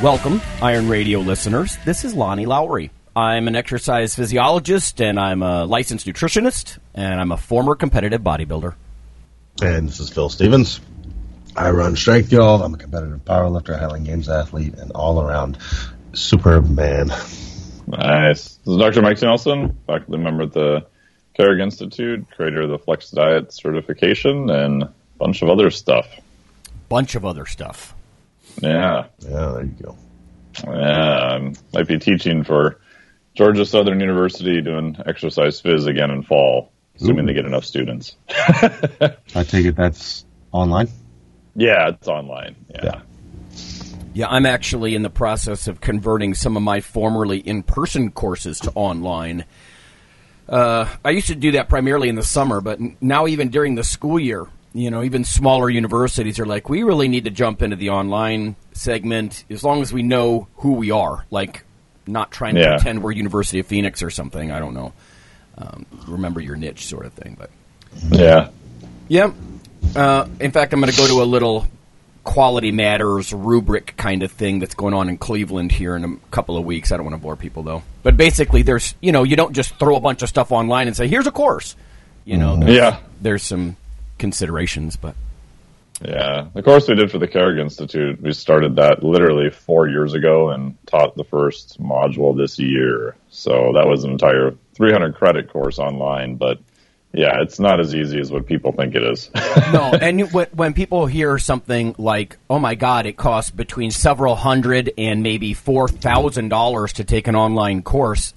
Welcome, Iron Radio listeners. This is Lonnie Lowery. I'm an exercise physiologist and I'm a licensed nutritionist and I'm a former competitive bodybuilder. And this is Phil Stevens. I run Strength Y'all. I'm a competitive powerlifter, Highland Games athlete, and all around superb man. Nice. This is Dr. Mike Nelson, faculty member at the Carrick Institute, creator of the Flex Diet certification, and a bunch of other stuff. Bunch of other stuff. Yeah. Yeah, there you go. Yeah. I might be teaching for Georgia Southern University doing exercise phys again in fall, assuming Ooh. they get enough students. I take it that's online? Yeah, it's online. Yeah. Yeah. Yeah, I'm actually in the process of converting some of my formerly in person courses to online. Uh, I used to do that primarily in the summer, but now even during the school year, you know, even smaller universities are like, we really need to jump into the online segment as long as we know who we are. Like, not trying to Yeah. pretend we're University of Phoenix or something. I don't know. Um, remember your niche sort of thing, but Yeah. yeah. Uh, in fact, I'm going to go to a little quality matters rubric kind of thing that's going on in Cleveland here in a couple of weeks. I don't want to bore people though. But basically, there's you know you don't just throw a bunch of stuff online and say here's a course. You know, there's, Yeah. there's some considerations, but Yeah, the course we did for the Carrick Institute, we started that literally four years ago and taught the first module this year. So that was an entire 300 credit course online, but yeah, it's not as easy as what people think it is. no. And when people hear something like, "Oh my God, it costs between several hundred and maybe four thousand dollars to take an online course,"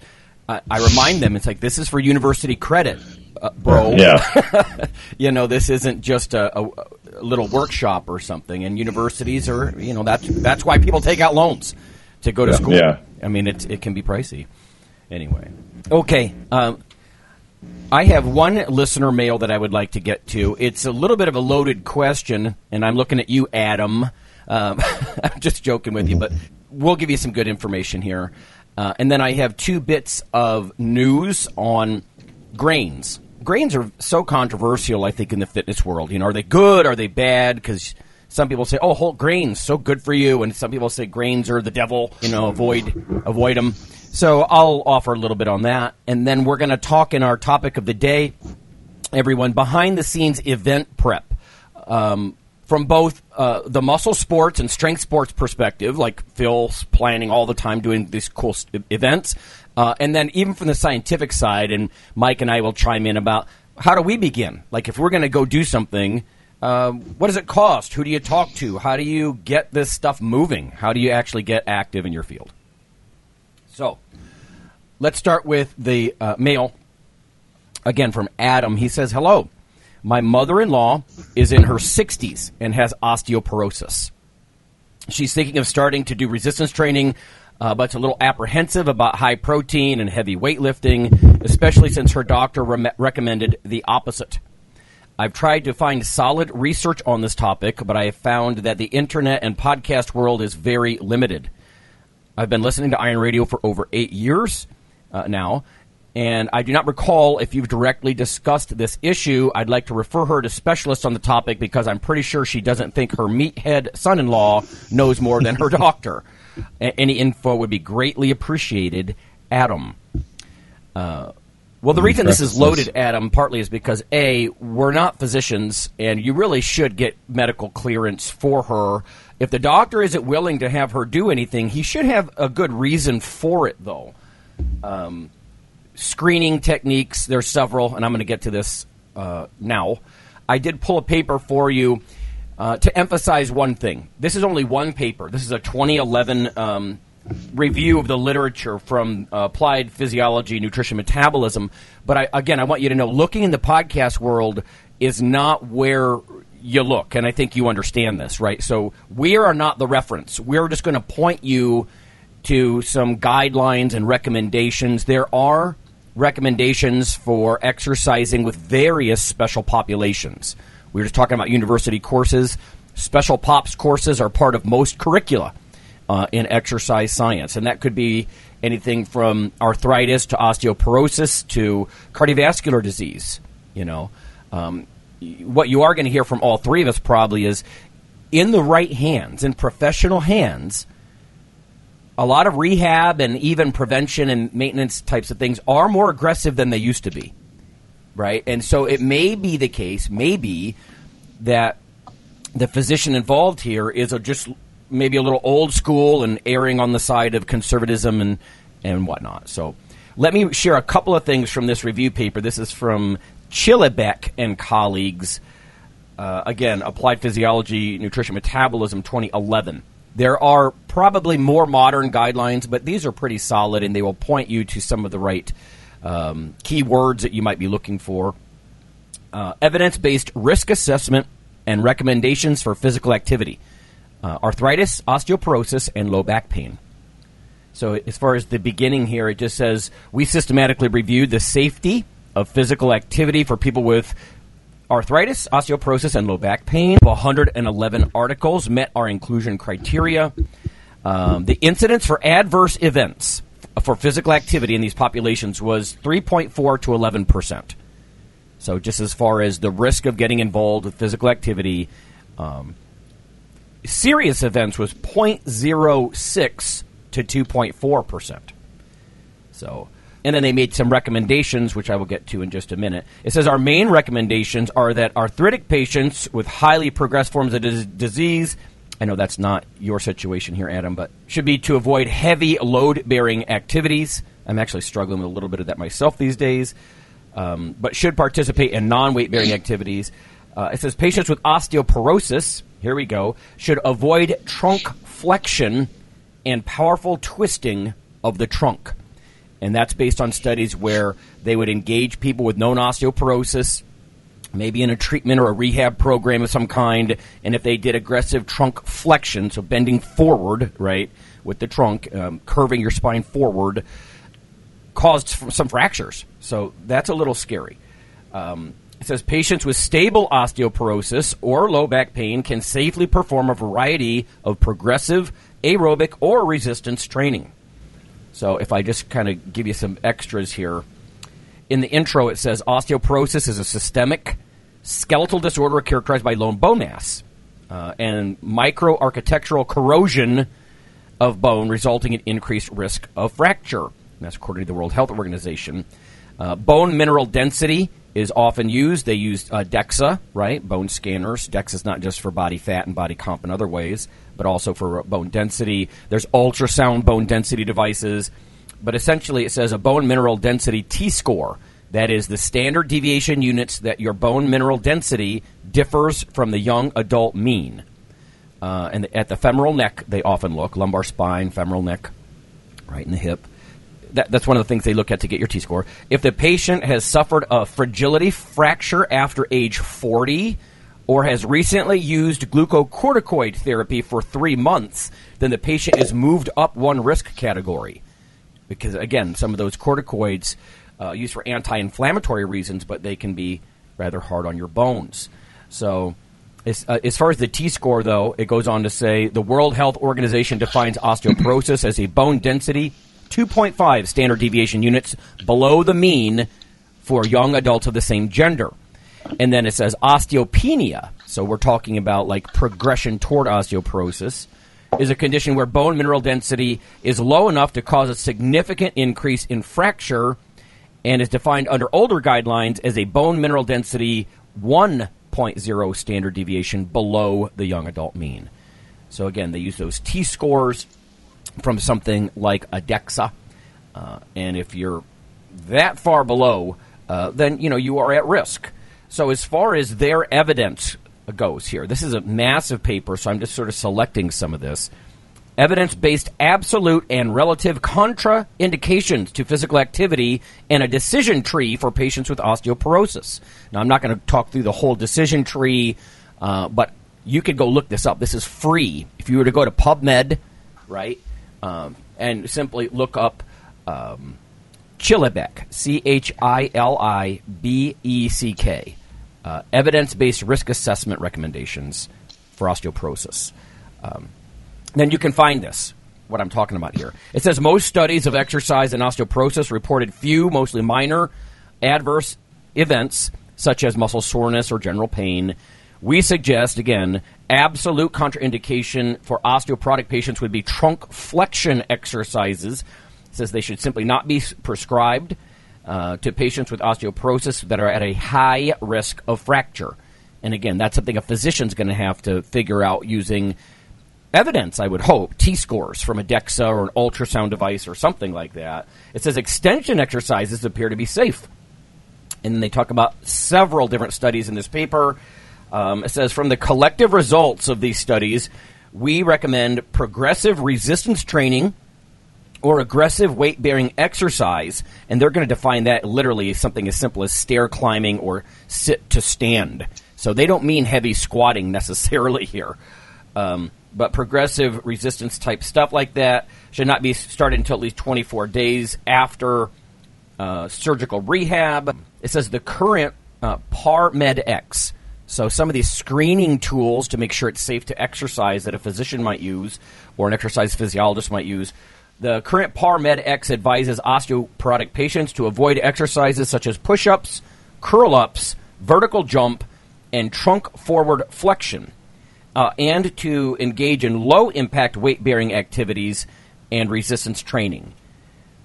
I, I remind them it's like this is for university credit, uh, bro. yeah, you know, this isn't just a, a, a little workshop or something. And universities are, you know, that's that's why people take out loans to go to school. Yeah. I mean, it it can be pricey. Anyway, okay. Um, I have one listener mail that I would like to get to. It's a little bit of a loaded question, and I'm looking at you, Adam. Um, I'm just joking with you, but we'll give you some good information here. Uh, and then I have two bits of news on grains. Grains are so controversial, I think, in the fitness world. You know, are they good? Are they bad? Because some people say, "Oh, whole grains so good for you," and some people say grains are the devil. You know, avoid avoid them. So I'll offer a little bit on that, and then we're going to talk in our topic of the day, everyone, behind the scenes event prep. Um, from both uh, the muscle sports and strength sports perspective, like Phil's planning all the time doing these cool s- events, uh, and then even from the scientific side, and Mike and I will chime in about how do we begin? Like if we're going to go do something, uh, what does it cost? Who do you talk to? How do you get this stuff moving? How do you actually get active in your field? So, let's start with the uh, mail. Again, from Adam. He says, Hello. My mother in law is in her 60s and has osteoporosis. She's thinking of starting to do resistance training, uh, but it's a little apprehensive about high protein and heavy weightlifting, especially since her doctor rem- recommended the opposite. I've tried to find solid research on this topic, but I have found that the internet and podcast world is very limited. I've been listening to Iron Radio for over eight years uh, now, and I do not recall if you've directly discussed this issue. I'd like to refer her to specialists on the topic because I'm pretty sure she doesn't think her meathead son in law knows more than her doctor. A- any info would be greatly appreciated. Adam. Uh, well, the reason this is loaded, Adam, partly is because A, we're not physicians, and you really should get medical clearance for her. If the doctor isn't willing to have her do anything, he should have a good reason for it, though. Um, screening techniques, there's several, and I'm going to get to this uh, now. I did pull a paper for you uh, to emphasize one thing. This is only one paper. This is a 2011 um, review of the literature from uh, Applied Physiology, Nutrition, Metabolism. But I, again, I want you to know looking in the podcast world is not where you look, and I think you understand this, right? So we are not the reference. We're just going to point you to some guidelines and recommendations. There are recommendations for exercising with various special populations. We were just talking about university courses. Special POPs courses are part of most curricula uh, in exercise science, and that could be anything from arthritis to osteoporosis to cardiovascular disease. You know, um, what you are going to hear from all three of us probably is in the right hands, in professional hands, a lot of rehab and even prevention and maintenance types of things are more aggressive than they used to be. Right? And so it may be the case, maybe, that the physician involved here is a just maybe a little old school and erring on the side of conservatism and, and whatnot. So let me share a couple of things from this review paper. This is from Chilibeck and colleagues. Uh, again, Applied Physiology, Nutrition, Metabolism, 2011. There are probably more modern guidelines, but these are pretty solid, and they will point you to some of the right um, keywords that you might be looking for. Uh, Evidence based risk assessment and recommendations for physical activity uh, arthritis, osteoporosis, and low back pain. So, as far as the beginning here, it just says we systematically reviewed the safety of physical activity for people with arthritis, osteoporosis, and low back pain. 111 articles met our inclusion criteria. Um, the incidence for adverse events for physical activity in these populations was 3.4 to 11 percent. So, just as far as the risk of getting involved with physical activity, um, serious events was 0.06 to 2.4 percent. So, and then they made some recommendations, which I will get to in just a minute. It says our main recommendations are that arthritic patients with highly progressed forms of dis- disease, I know that's not your situation here, Adam, but should be to avoid heavy load bearing activities. I'm actually struggling with a little bit of that myself these days, um, but should participate in non weight bearing activities. Uh, it says patients with osteoporosis, here we go, should avoid trunk flexion and powerful twisting of the trunk and that's based on studies where they would engage people with known osteoporosis, maybe in a treatment or a rehab program of some kind, and if they did aggressive trunk flexion, so bending forward, right, with the trunk, um, curving your spine forward, caused some fractures. So that's a little scary. Um, it says patients with stable osteoporosis or low back pain can safely perform a variety of progressive, aerobic, or resistance training. So if I just kind of give you some extras here. In the intro, it says osteoporosis is a systemic skeletal disorder characterized by low bone mass uh, and microarchitectural corrosion of bone, resulting in increased risk of fracture. And that's according to the World Health Organization. Uh, bone mineral density is often used. They use uh, DEXA, right? Bone scanners. DEXA is not just for body fat and body comp in other ways but also for bone density. There's ultrasound bone density devices, but essentially it says a bone mineral density T score. That is the standard deviation units that your bone mineral density differs from the young adult mean. Uh, and at the femoral neck, they often look lumbar spine, femoral neck, right in the hip. That, that's one of the things they look at to get your T score. If the patient has suffered a fragility fracture after age 40, or has recently used glucocorticoid therapy for three months, then the patient is moved up one risk category. Because, again, some of those corticoids uh, used for anti inflammatory reasons, but they can be rather hard on your bones. So, as, uh, as, far as the T score, though, it goes on to say the World Health Organization defines osteoporosis as a bone density 2.5 standard deviation units below the mean for young adults of the same gender. And then it says osteopenia. So we're talking about like progression toward osteoporosis is a condition where bone mineral density is low enough to cause a significant increase in fracture and is defined under older guidelines as a bone mineral density 1.0 standard deviation below the young adult mean. So again, they use those T scores from something like a DEXA. Uh, and if you're that far below, uh, then you know you are at risk. So, as far as their evidence goes here, this is a massive paper, so I'm just sort of selecting some of this. Evidence based absolute and relative contraindications to physical activity and a decision tree for patients with osteoporosis. Now, I'm not going to talk through the whole decision tree Uh, but you could go look this up. This is free. If you were to go to PubMed, right, um, and simply look up um, Chilibeck, C H I L I B E C K, uh, evidence based risk assessment recommendations for osteoporosis. Um, then you can find this, what I'm talking about here. It says most studies of exercise and osteoporosis reported few, mostly minor, adverse events such as muscle soreness or general pain. We suggest, again, absolute contraindication for osteoporotic patients would be trunk flexion exercises. It says they should simply not be prescribed uh, to patients with osteoporosis that are at a high risk of fracture. And again, that's something a physician's going to have to figure out using evidence, I would hope, T scores from a DEXA or an ultrasound device or something like that. It says extension exercises appear to be safe. And then they talk about several different studies in this paper. Um, it says from the collective results of these studies, we recommend progressive resistance training or aggressive weight bearing exercise. And they're going to define that literally as something as simple as stair climbing or sit to stand. So they don't mean heavy squatting necessarily here. Um, but progressive resistance type stuff like that should not be started until at least 24 days after uh, surgical rehab. It says the current uh, PAR Med X. So some of these screening tools to make sure it's safe to exercise that a physician might use or an exercise physiologist might use. The current PAR Med X advises osteoporotic patients to avoid exercises such as push-ups, curl-ups, vertical jump, and trunk forward flexion uh, and to engage in low impact weight bearing activities and resistance training.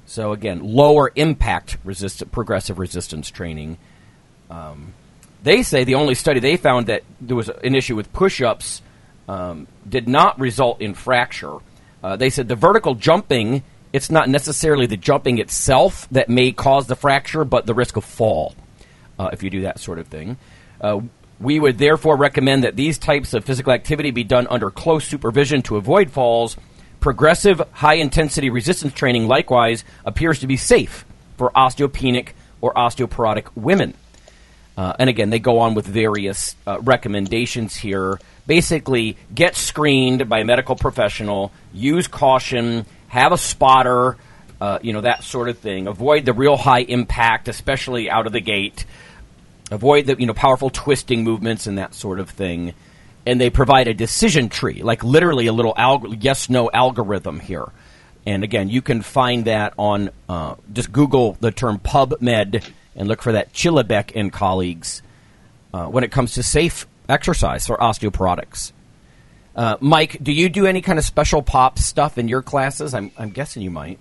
So, again, lower impact progressive resistance training. Um, they say the only study they found that there was an issue with push ups um, did not result in fracture. Uh, they said the vertical jumping, it's not necessarily the jumping itself that may cause the fracture, but the risk of fall uh, if you do that sort of thing. Uh, we would therefore recommend that these types of physical activity be done under close supervision to avoid falls. Progressive high intensity resistance training likewise appears to be safe for osteopenic or osteoporotic women. Uh, and again, they go on with various uh, recommendations here. Basically, get screened by a medical professional, use caution, have a spotter, uh, you know, that sort of thing. Avoid the real high impact, especially out of the gate. Avoid the you know powerful twisting movements and that sort of thing. And they provide a decision tree, like literally a little alg- yes no algorithm here. And again, you can find that on uh, just Google the term PubMed and look for that Chilibeck and colleagues uh, when it comes to safe exercise for osteoporotics. Uh, Mike, do you do any kind of special pop stuff in your classes? I'm, I'm guessing you might.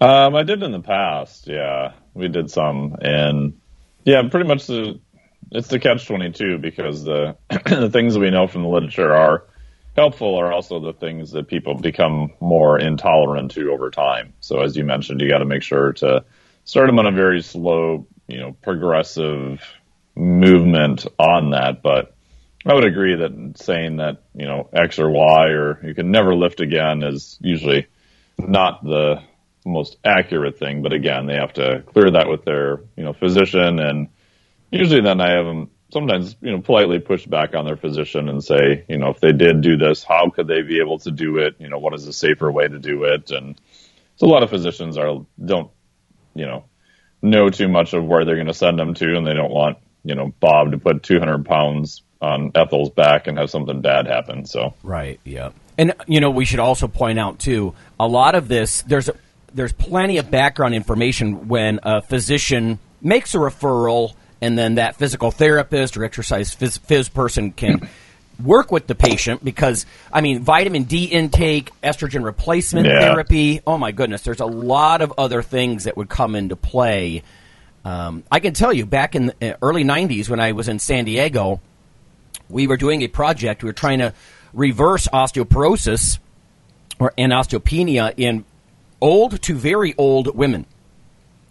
Um, I did in the past. Yeah, we did some, and yeah, pretty much the it's the catch twenty two because the the things we know from the literature are helpful are also the things that people become more intolerant to over time. So as you mentioned, you got to make sure to start them on a very slow, you know, progressive movement on that. But I would agree that saying that, you know, X or Y or you can never lift again is usually not the most accurate thing. But again, they have to clear that with their, you know, physician. And usually then I have them sometimes, you know, politely push back on their physician and say, you know, if they did do this, how could they be able to do it? You know, what is a safer way to do it? And so a lot of physicians are, don't, you know, know too much of where they're going to send them to and they don't want, you know, Bob to put 200 pounds on Ethel's back and have something bad happen. So, right. Yeah. And, you know, we should also point out, too, a lot of this, there's there's plenty of background information when a physician makes a referral and then that physical therapist or exercise phys, phys person can work with the patient because I mean vitamin D intake, estrogen replacement yeah. therapy. Oh my goodness, there's a lot of other things that would come into play. Um, I can tell you, back in the uh, early '90s when I was in San Diego, we were doing a project. We were trying to reverse osteoporosis or and osteopenia in old to very old women.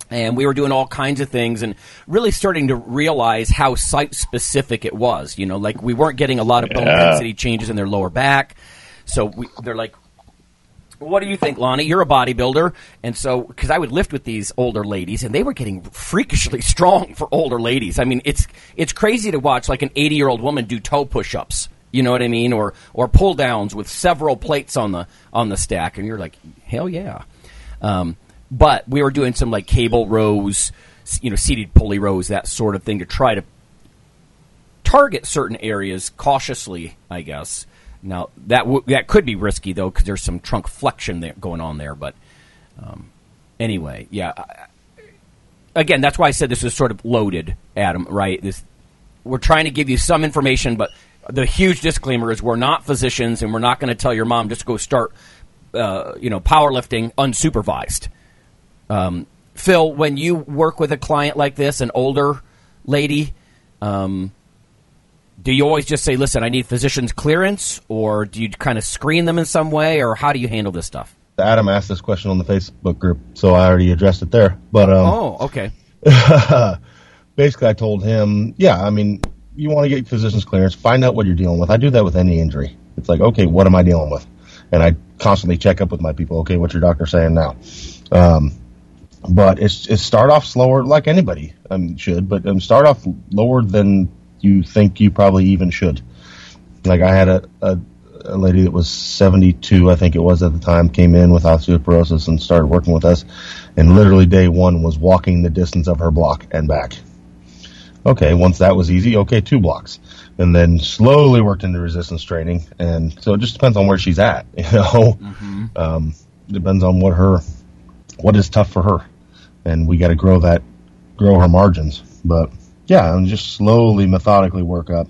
And we were doing all kinds of things and really starting to realize how site specific it was. You know, like we weren't getting a lot of bone density changes in their lower back. So we, they're like, What do you think, Lonnie? You're a bodybuilder, and so because I would lift with these older ladies, and they were getting freakishly strong for older ladies. I mean, it's it's crazy to watch like an 80 year old woman do toe push ups. You know what I mean, or or pull downs with several plates on the on the stack, and you're like, hell yeah. Um, but we were doing some like cable rows, you know, seated pulley rows, that sort of thing to try to target certain areas cautiously, I guess. Now that w- that could be risky though because there's some trunk flexion there going on there. But um, anyway, yeah. Again, that's why I said this is sort of loaded, Adam. Right? This we're trying to give you some information, but the huge disclaimer is we're not physicians, and we're not going to tell your mom just go start, uh, you know, powerlifting unsupervised. Um, Phil, when you work with a client like this, an older lady, um, do you always just say, "Listen, I need physician's clearance," or do you kind of screen them in some way, or how do you handle this stuff? Adam asked this question on the Facebook group, so I already addressed it there. But um, oh, okay. basically, I told him, yeah, I mean, you want to get physician's clearance, find out what you're dealing with. I do that with any injury. It's like, okay, what am I dealing with? And I constantly check up with my people. Okay, what's your doctor saying now? Um, but it's, it's start off slower, like anybody um, should, but um, start off lower than you think you probably even should. Like I had a, a, a lady that was 72, I think it was at the time, came in with osteoporosis and started working with us, and literally day one was walking the distance of her block and back. Okay, once that was easy, okay, two blocks, and then slowly worked into resistance training, and so it just depends on where she's at, you know. Mm-hmm. Um, depends on what her, what is tough for her, and we got to grow that, grow her margins, but yeah, and just slowly, methodically work up.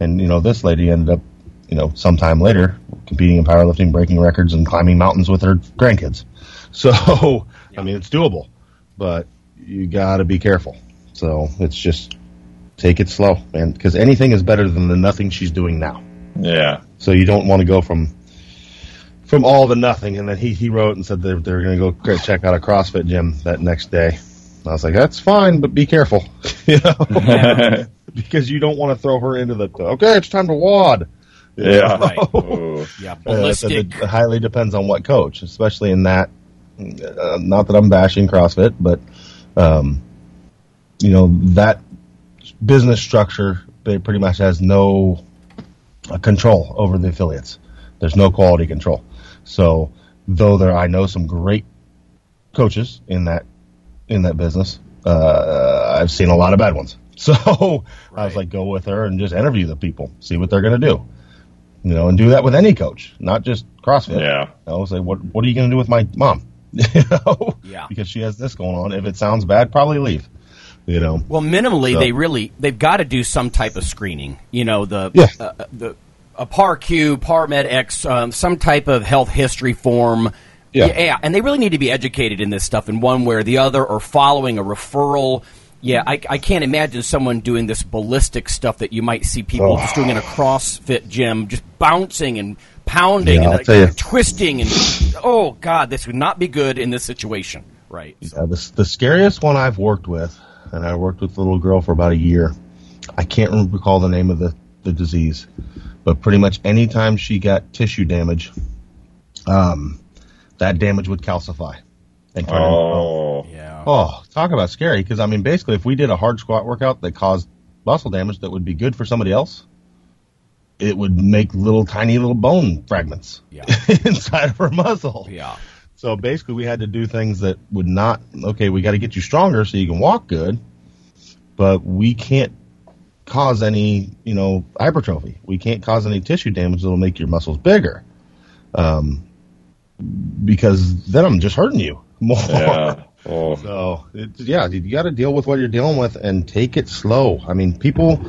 And, you know, this lady ended up, you know, sometime later competing in powerlifting, breaking records, and climbing mountains with her grandkids. So, I mean, it's doable, but you got to be careful. So it's just take it slow, man, because anything is better than the nothing she's doing now. Yeah. So you don't want to go from from all the nothing. And then he, he wrote and said they're, they're going to go check out a CrossFit gym that next day. I was like, that's fine, but be careful, you know, because you don't want to throw her into the okay, it's time to WOD. Yeah, right. yeah, ballistic. Uh, it highly depends on what coach, especially in that. Uh, not that I'm bashing CrossFit, but um, you know that business structure they pretty much has no uh, control over the affiliates. There's no quality control. So though there, I know some great coaches in that in that business. Uh, I've seen a lot of bad ones. So right. I was like, go with her and just interview the people, see what they're going to do. You know, and do that with any coach, not just CrossFit. Yeah. I was like, what What are you going to do with my mom? you know, yeah. Because she has this going on. If it sounds bad, probably leave. You know. Well, minimally, so. they really they've got to do some type of screening. You know, the yeah. uh, the a PAR-Q, PAR-Med X, um, some type of health history form yeah. yeah, and they really need to be educated in this stuff in one way or the other, or following a referral. Yeah, I, I can't imagine someone doing this ballistic stuff that you might see people oh. just doing in a CrossFit gym, just bouncing and pounding yeah, and like, twisting and oh god, this would not be good in this situation, right? So. Yeah, the, the scariest one I've worked with, and I worked with a little girl for about a year. I can't recall the name of the, the disease, but pretty much anytime she got tissue damage, um, that damage would calcify. And turn oh, yeah. Oh, talk about scary. Because I mean, basically, if we did a hard squat workout that caused muscle damage that would be good for somebody else, it would make little tiny little bone fragments yeah. inside of her muscle. Yeah. So basically, we had to do things that would not. Okay, we got to get you stronger so you can walk good, but we can't cause any, you know, hypertrophy. We can't cause any tissue damage that'll make your muscles bigger. Um, because then I'm just hurting you more. Yeah. Oh. So yeah, you got to deal with what you're dealing with and take it slow. I mean, people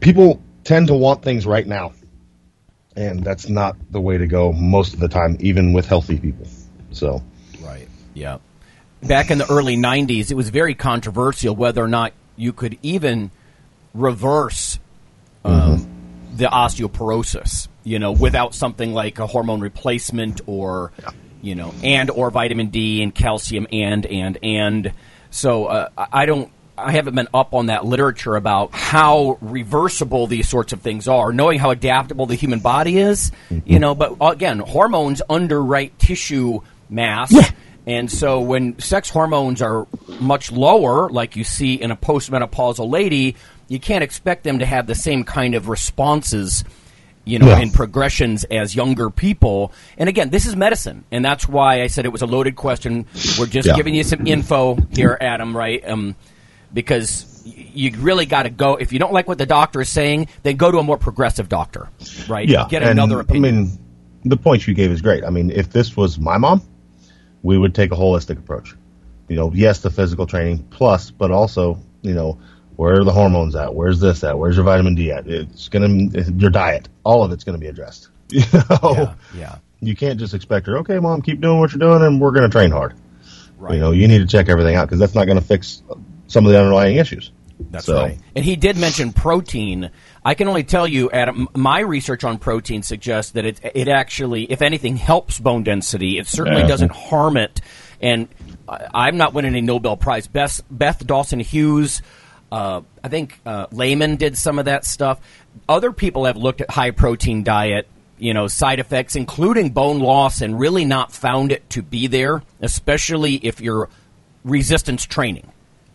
people tend to want things right now, and that's not the way to go most of the time, even with healthy people. So right, yeah. Back in the early '90s, it was very controversial whether or not you could even reverse um, mm-hmm. the osteoporosis you know, without something like a hormone replacement or, yeah. you know, and or vitamin D and calcium and and and. So uh, I don't. I haven't been up on that literature about how reversible these sorts of things are, knowing how adaptable the human body is. You know, but again, hormones underwrite tissue mass. Yeah. And so when sex hormones are much lower, like you see in a postmenopausal lady, you can't expect them to have the same kind of responses, you know, Yeah. in progressions as younger people. And again, this is medicine, and that's why I said it was a loaded question. We're just Yeah. giving you some info here, Adam, right? Um, because you really got to go. If you don't like what the doctor is saying, then go to a more progressive doctor, right? Yeah, Get another opinion. I mean, the point you gave is great. I mean, if this was my mom, we would take a holistic approach. You know, yes, the physical training plus, but also, you know, where are the hormones at? Where's this at? Where's your vitamin D at? It's gonna your diet. All of it's gonna be addressed. You know, yeah, yeah, you can't just expect her. Okay, mom, keep doing what you're doing, and we're gonna train hard. right. You know, you need to check everything out because that's not gonna fix some of the underlying issues. That's So- right. And he did mention protein. I can only tell you, Adam, my research on protein suggests that it, it actually, if anything, helps bone density. It certainly Yeah. doesn't harm it. And I'm not winning a Nobel Prize. Beth, Beth Dawson Hughes, uh, I think uh, Layman did some of that stuff. Other people have looked at high protein diet, you know, side effects, including bone loss, and really not found it to be there, especially if you're resistance training,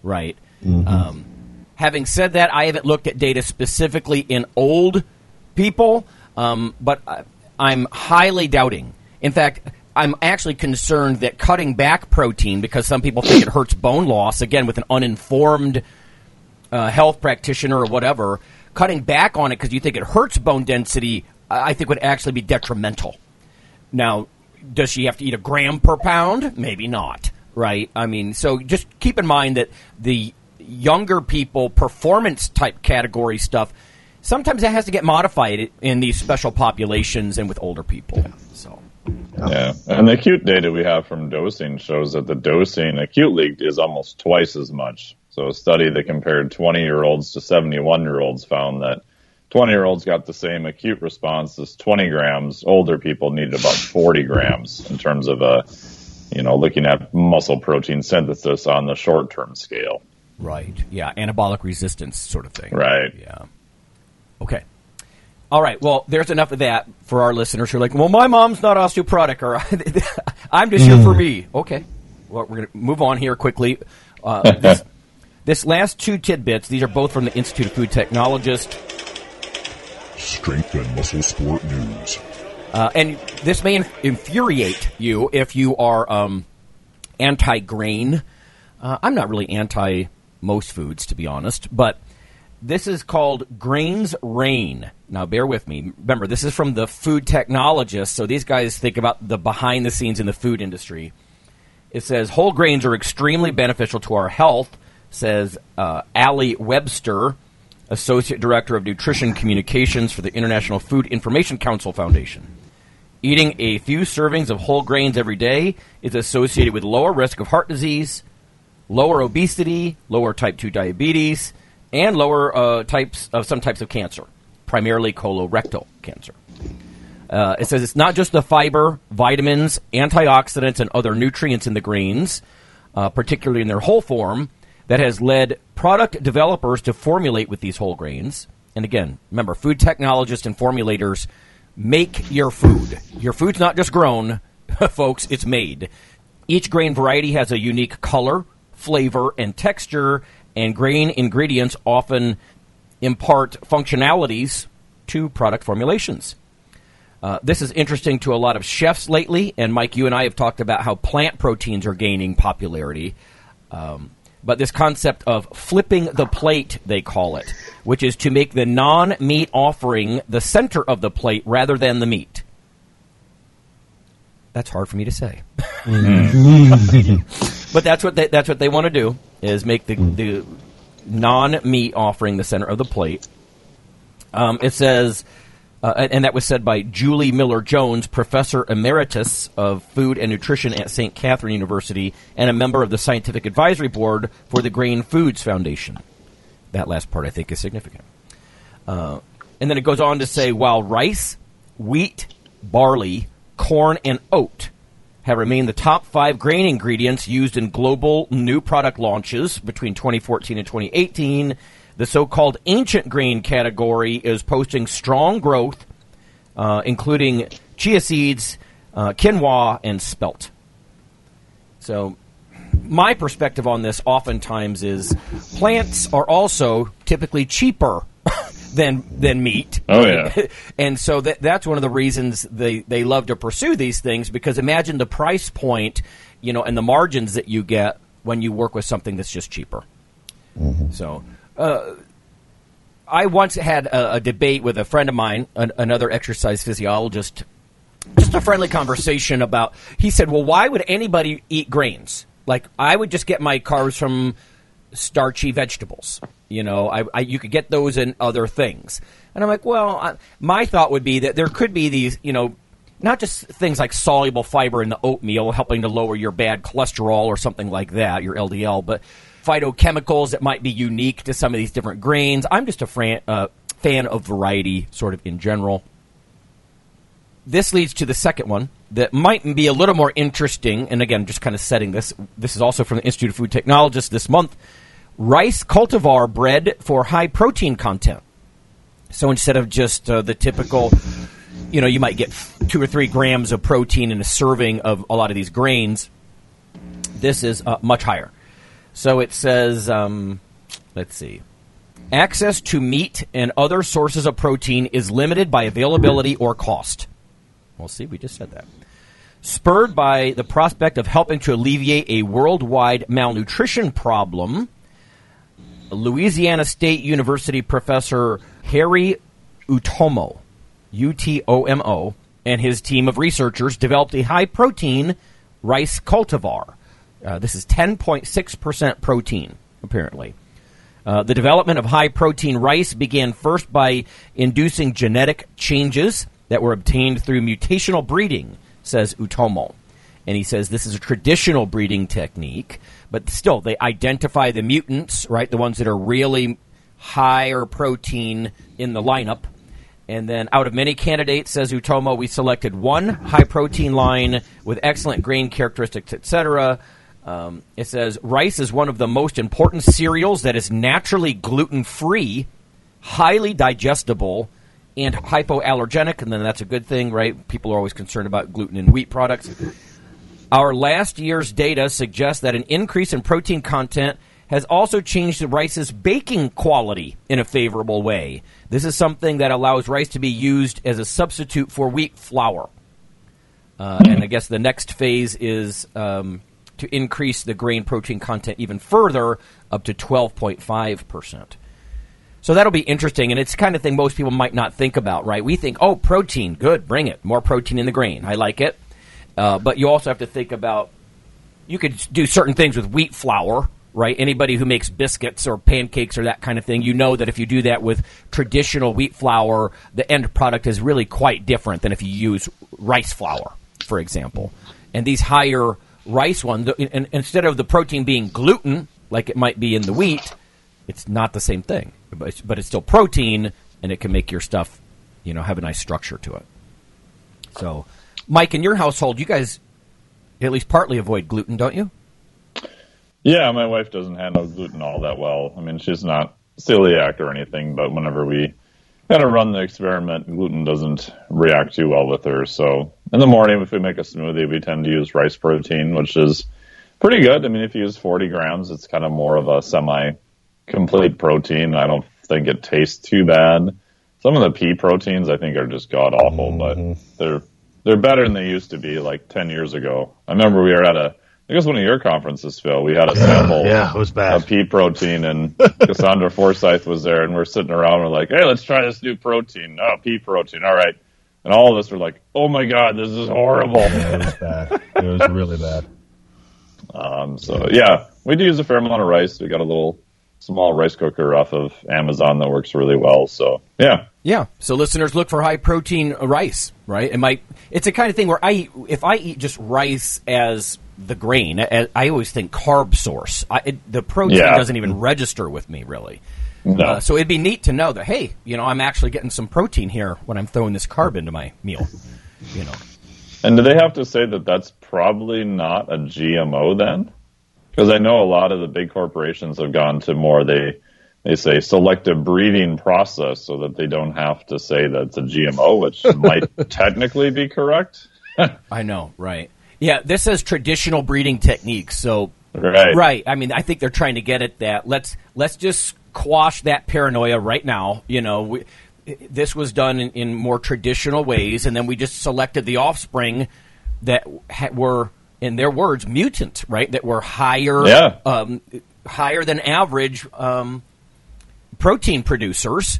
right? Um, having said that, I haven't looked at data specifically in old people, um, but I, I'm highly doubting. In fact, I'm actually concerned that cutting back protein because some people think it hurts bone loss. Again, with an uninformed uh, health practitioner or whatever, cutting back on it because you think it hurts bone density, I I think would actually be detrimental. Now, does she have to eat a gram per pound? Maybe not, right? I mean, so just keep in mind that the younger people performance type category stuff sometimes that has to get modified in these special populations and with older people. So, Yeah, and the acute data we have from dosing shows that the dosing acutely is almost twice as much. So a study that compared 20 year olds to 71 year olds found that 20 year olds got the same acute response as 20 grams. Older people needed about 40 grams in terms of a, you know, looking at muscle protein synthesis on the short term scale. right, yeah, anabolic resistance sort of thing, Right. Yeah. Okay. All right. Well, there's enough of that for our listeners who are like, well, my mom's not osteoporotic, or I'm just here for me. Okay. Well, we're going to move on here quickly. Uh, this, this last two tidbits, these are both from the Institute of Food Technologists. Strength and Muscle Sport News. Uh, and this may infuriate you if you are um, anti grain. Uh, I'm not really anti most foods, to be honest, but this is called Grains Rain. Now, bear with me. Remember, this is from the food technologists, so these guys think about the behind the scenes in the food industry. It says whole grains are extremely beneficial to our health, says uh, Ali Webster, Associate Director of Nutrition Communications for the International Food Information Council Foundation. Eating a few servings of whole grains every day is associated with lower risk of heart disease, lower obesity, lower type 2 diabetes, and lower uh, types of some types of cancer, primarily colorectal cancer. Uh, it says it's not just the fiber, vitamins, antioxidants, and other nutrients in the grains, uh, particularly in their whole form, that has led product developers to formulate with these whole grains. And again, remember, food technologists and formulators make your food. Your food's not just grown, folks, it's made. Each grain variety has a unique color, flavor, and texture, and grain ingredients often impart functionalities to product formulations. Uh, this is interesting to a lot of chefs lately, and Mike, you and I have talked about how plant proteins are gaining popularity. Um, but this concept of flipping the plate, they call it, which is to make the non meat offering the center of the plate rather than the meat. That's hard for me to say. but that's what they, that's what they want to do is make the, the non meat offering the center of the plate. Um, it says, uh, and and that was said by Julie Miller Jones, professor emeritus of food and nutrition at St. Catherine University, and a member of the scientific advisory board for the Grain Foods Foundation. That last part, I think, is significant. Uh, and then it goes on to say while rice, wheat, barley, corn, and oat have remained the top five grain ingredients used in global new product launches between 2014 and 2018. The so called ancient grain category is posting strong growth, uh, including chia seeds, uh, quinoa, and spelt. So, my perspective on this oftentimes is plants are also typically cheaper than than meat. Oh yeah. and so that that's one of the reasons they they love to pursue these things because imagine the price point, you know, and the margins that you get when you work with something that's just cheaper. So. Uh, I once had a, a debate with a friend of mine, an, another exercise physiologist, just a friendly conversation about. He said, "Well, why would anybody eat grains? Like, I would just get my carbs from starchy vegetables. You know, I, I you could get those in other things." And I'm like, "Well, I, my thought would be that there could be these, you know." Not just things like soluble fiber in the oatmeal helping to lower your bad cholesterol or something like that, your LDL, but phytochemicals that might be unique to some of these different grains. I'm just a fran- uh, fan of variety, sort of in general this leads to the second one that might be a little more interesting. And again, just kind of setting this. This is also from the Institute of Food Technologists this month. Rice cultivar bred for high protein content. So instead of just uh, the typical, you know, you might get two or three grams of protein in a serving of a lot of these grains. This is uh, much higher. So it says, um, let's see. Access to meat and other sources of protein is limited by availability or cost. Well, see, we just said that. Spurred by the prospect of helping to alleviate a worldwide malnutrition problem, Louisiana State University professor Herry Utomo, U T O M O, and his team of researchers developed a high protein rice cultivar. Uh, this is 10.6% protein, apparently. Uh, the development of high protein rice began first by inducing genetic changes that were obtained through mutational breeding, says Utomo. And he says this is a traditional breeding technique, but still, they identify the mutants, right? The ones that are really higher protein in the lineup. And then out of many candidates, says Utomo, we selected one high protein line with excellent grain characteristics, etc. Um, it says rice is one of the most important cereals that is naturally gluten free, highly digestible, and hypoallergenic, and then that's a good thing, right? People are always concerned about gluten in wheat products. Our last year's data suggests that an increase in protein content has also changed the rice's baking quality in a favorable way. This is something that allows rice to be used as a substitute for wheat flour. Uh, and I guess the next phase is um, to increase the grain protein content even further, up to 12.5%. So that'll be interesting, and it's the kind of thing most people might not think about, right? We think, oh, protein, good, bring it. More protein in the grain. I like it. Uh, but you also have to think about you could do certain things with wheat flour, right? Anybody who makes biscuits or pancakes or that kind of thing, you know that if you do that with traditional wheat flour, the end product is really quite different than if you use rice flour, for example. And these higher rice ones, instead of the protein being gluten, like it might be in the wheat, it's not the same thing. But it's, but it's still protein, and it can make your stuff, you know, have a nice structure to it. So, Mike, in your household, you guys at least partly avoid gluten, don't you? Yeah, my wife doesn't handle gluten all that well. I mean, she's not celiac or anything, but whenever we kind of run the experiment, gluten doesn't react too well with her. So in the morning, if we make a smoothie, we tend to use rice protein, which is pretty good. I mean, if you use 40 grams, it's kind of more of a semi complete protein. I don't think it tastes too bad. Some of the pea proteins I think are just god awful, Mm-hmm. but they're they're better than they used to be like 10 years ago. I remember we were at a I guess one of your conferences, Phil. We had a sample Yeah, it was of bad. pea protein, and Cassandra Forsyth was there, and we're sitting around. We're like, "Hey, let's try this new protein. Oh, pea protein. All right." And all of us were like, "Oh my god, this is horrible." Yeah, it was bad. It was really bad. Um, so yeah, we do use a fair amount of rice. We got a little small rice cooker off of Amazon that works really well. So yeah, Yeah. So listeners, look for high protein rice, right? It might. It's a kind of thing where I, eat, if I eat just rice as the grain, I, I always think carb source. I, it, the protein Yeah. doesn't even register with me really. no, Uh, so it'd be neat to know that hey, you know, I'm actually getting some protein here when I'm throwing this carb into my meal. You know. And do they have to say that that's probably not a GMO then? Because I know a lot of the big corporations have gone to more they they say selective breeding process so that they don't have to say that it's a GMO, which might technically be correct. I know, right? Yeah, this says traditional breeding techniques. So Right. right. I mean, I think they're trying to get at that. Let's let's just quash that paranoia right now. You know, we, this was done in, in more traditional ways, and then we just selected the offspring that ha- were, in their words, mutant, right? That were higher, Yeah. um, higher than average um, protein producers.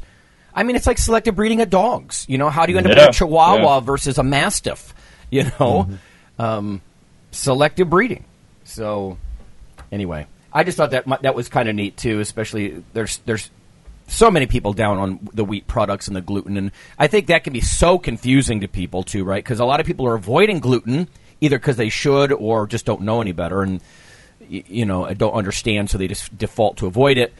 I mean, it's like selective breeding of dogs. You know, how do you end up Yeah, with a Chihuahua yeah. versus a Mastiff? You know, um, selective breeding. So, anyway, I just thought that that was kind of neat too. Especially there's there's so many people down on the wheat products and the gluten, and I think that can be so confusing to people too, right? Because a lot of people are avoiding gluten either because they should or just don't know any better, and you know don't understand, so they just default to avoid it.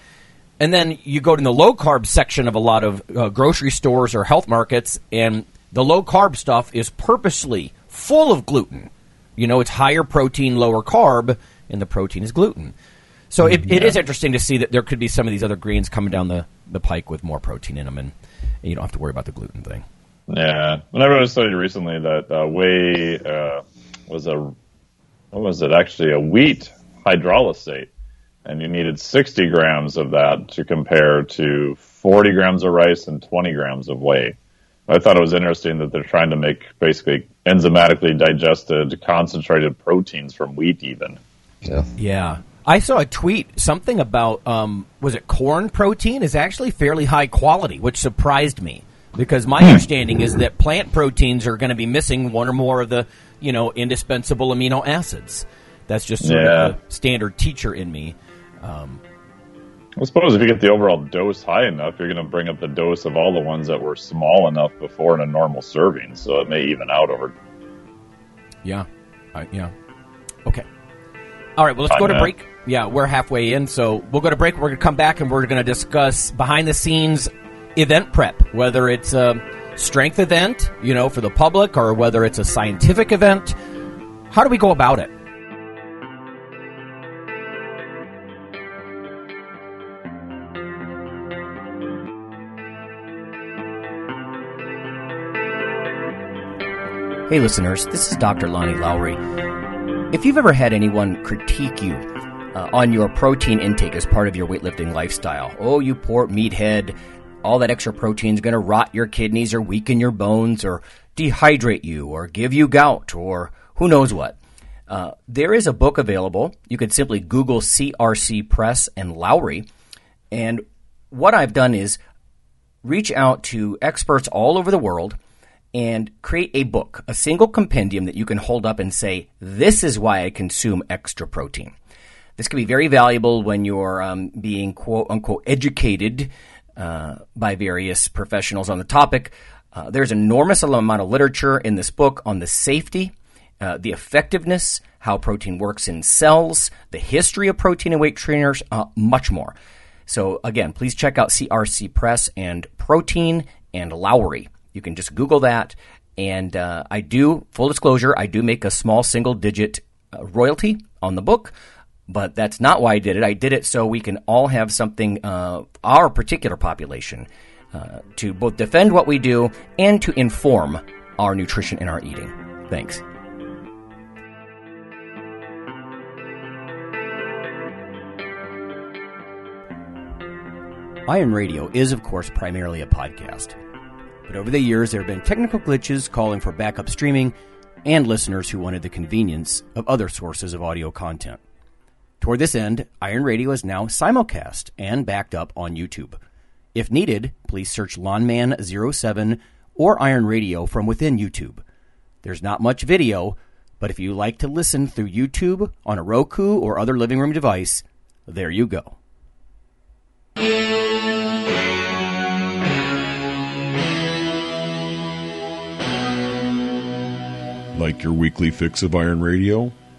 And then you go to the low carb section of a lot of uh, grocery stores or health markets, and the low carb stuff is purposely full of gluten. You know, it's higher protein, lower carb, and the protein is gluten. So it, it is interesting to see that there could be some of these other greens coming down the, the pike with more protein in them, and you don't have to worry about the gluten thing. Yeah. and I read a study recently that uh, whey uh, was a what was it actually a wheat hydrolysate, and you needed 60 grams of that to compare to 40 grams of rice and 20 grams of whey. I thought it was interesting that they're trying to make basically enzymatically digested concentrated proteins from wheat even. Yeah. Yeah. I saw a tweet, something about, um, was it corn protein is actually fairly high quality, which surprised me. Because my understanding is that plant proteins are going to be missing one or more of the, you know, indispensable amino acids. That's just sort Yeah. of the standard teacher in me. Um, I suppose if you get the overall dose high enough, you're going to bring up the dose of all the ones that were small enough before in a normal serving, so it may even out over Yeah. I yeah. Okay. All right, well, let's go to break. Yeah, we're halfway in, so we'll go to break. We're going to come back and we're going to discuss behind the scenes event prep, whether it's a strength event, you know, for the public, or whether it's a scientific event. How do we go about it? Hey, listeners, this is Dr. Lonnie Lowery. If you've ever had anyone critique you uh, on your protein intake as part of your weightlifting lifestyle, oh, you poor meathead, all that extra protein is going to rot your kidneys or weaken your bones or dehydrate you or give you gout or who knows what. Uh, there is a book available. You could simply Google CRC Press and Lowery. And what I've done is reach out to experts all over the world and create a book, a single compendium that you can hold up and say, This is why I consume extra protein. This can be very valuable when you're um, being quote unquote educated uh, by various professionals on the topic. Uh, there's enormous amount of literature in this book on the safety, uh, the effectiveness, how protein works in cells, the history of protein and weight trainers, uh, much more. So again, please check out CRC Press and Protein and Lowery. You can just Google that. And uh, I do, full disclosure, I do make a small single digit royalty on the book, but that's not why I did it. I did it so we can all have something, uh, our particular population, uh, to both defend what we do and to inform our nutrition and our eating. Thanks. Iron Radio is, of course, primarily a podcast. But over the years, there have been technical glitches calling for backup streaming and listeners who wanted the convenience of other sources of audio content. Toward this end, Iron Radio is now simulcast and backed up on YouTube. If needed, please search Lawnman07 or Iron Radio from within YouTube. There's not much video, but if you like to listen through YouTube on a Roku or other living room device, there you go. Like your weekly fix of Iron Radio?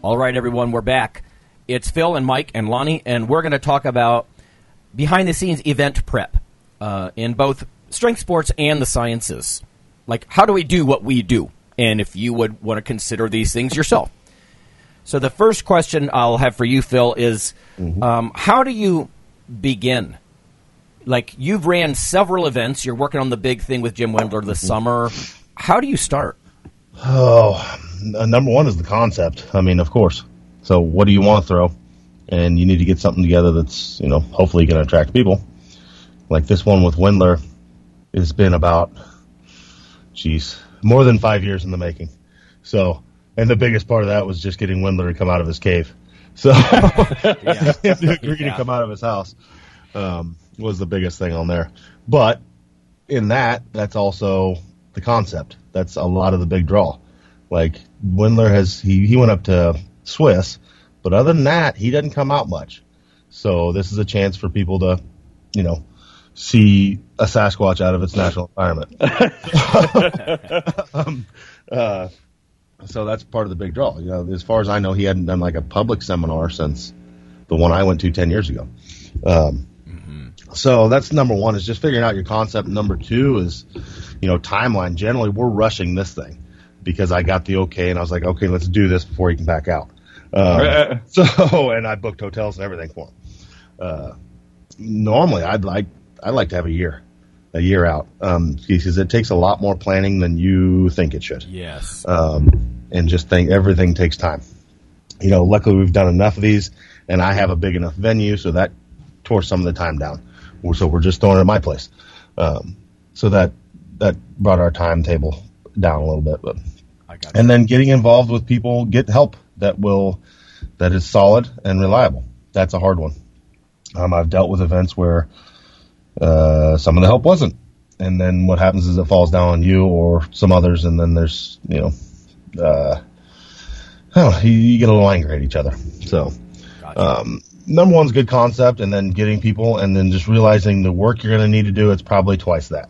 All right, everyone, we're back. It's Phil and Mike and Lonnie, and we're going to talk about behind the scenes event prep uh, in both strength sports and the sciences. Like, how do we do what we do? And if you would want to consider these things yourself. So, the first question I'll have for you, Phil, is um, how do you begin? Like, you've ran several events, you're working on the big thing with Jim Wendler this summer. How do you start? Oh, number one is the concept. I mean, of course. So, what do you want to throw? And you need to get something together that's, you know, hopefully going to attract people. Like this one with Wendler has been about, geez, more than five years in the making. So, and the biggest part of that was just getting Wendler to come out of his cave. So, him to agree to come out of his house um, was the biggest thing on there. But in that, that's also the concept. That's a lot of the big draw. Like Wendler has, he, he went up to Swiss, but other than that, he doesn't come out much. So this is a chance for people to, you know, see a Sasquatch out of its natural environment. um, uh, so that's part of the big draw. You know, as far as I know, he hadn't done like a public seminar since the one I went to ten years ago. Um, So that's number one is just figuring out your concept. Number two is, you know, timeline. Generally, we're rushing this thing because I got the okay and I was like, okay, let's do this before he can back out. Um, so, and I booked hotels and everything for him. Uh, normally, I'd like I'd like to have a year, a year out, um, because it takes a lot more planning than you think it should. Yes. Um, and just think everything takes time. You know, luckily we've done enough of these, and I have a big enough venue, so that tore some of the time down. So we're just throwing it at my place. Um, so that that brought our timetable down a little bit, but and then getting involved with people, get help that will that is solid and reliable. That's a hard one. Um, I've dealt with events where uh, some of the help wasn't, and then what happens is it falls down on you or some others, and then there's you know, uh, you, you get a little angry at each other. So, um, number one's good concept, and then getting people, and then just realizing the work you're going to need to do. It's probably twice that.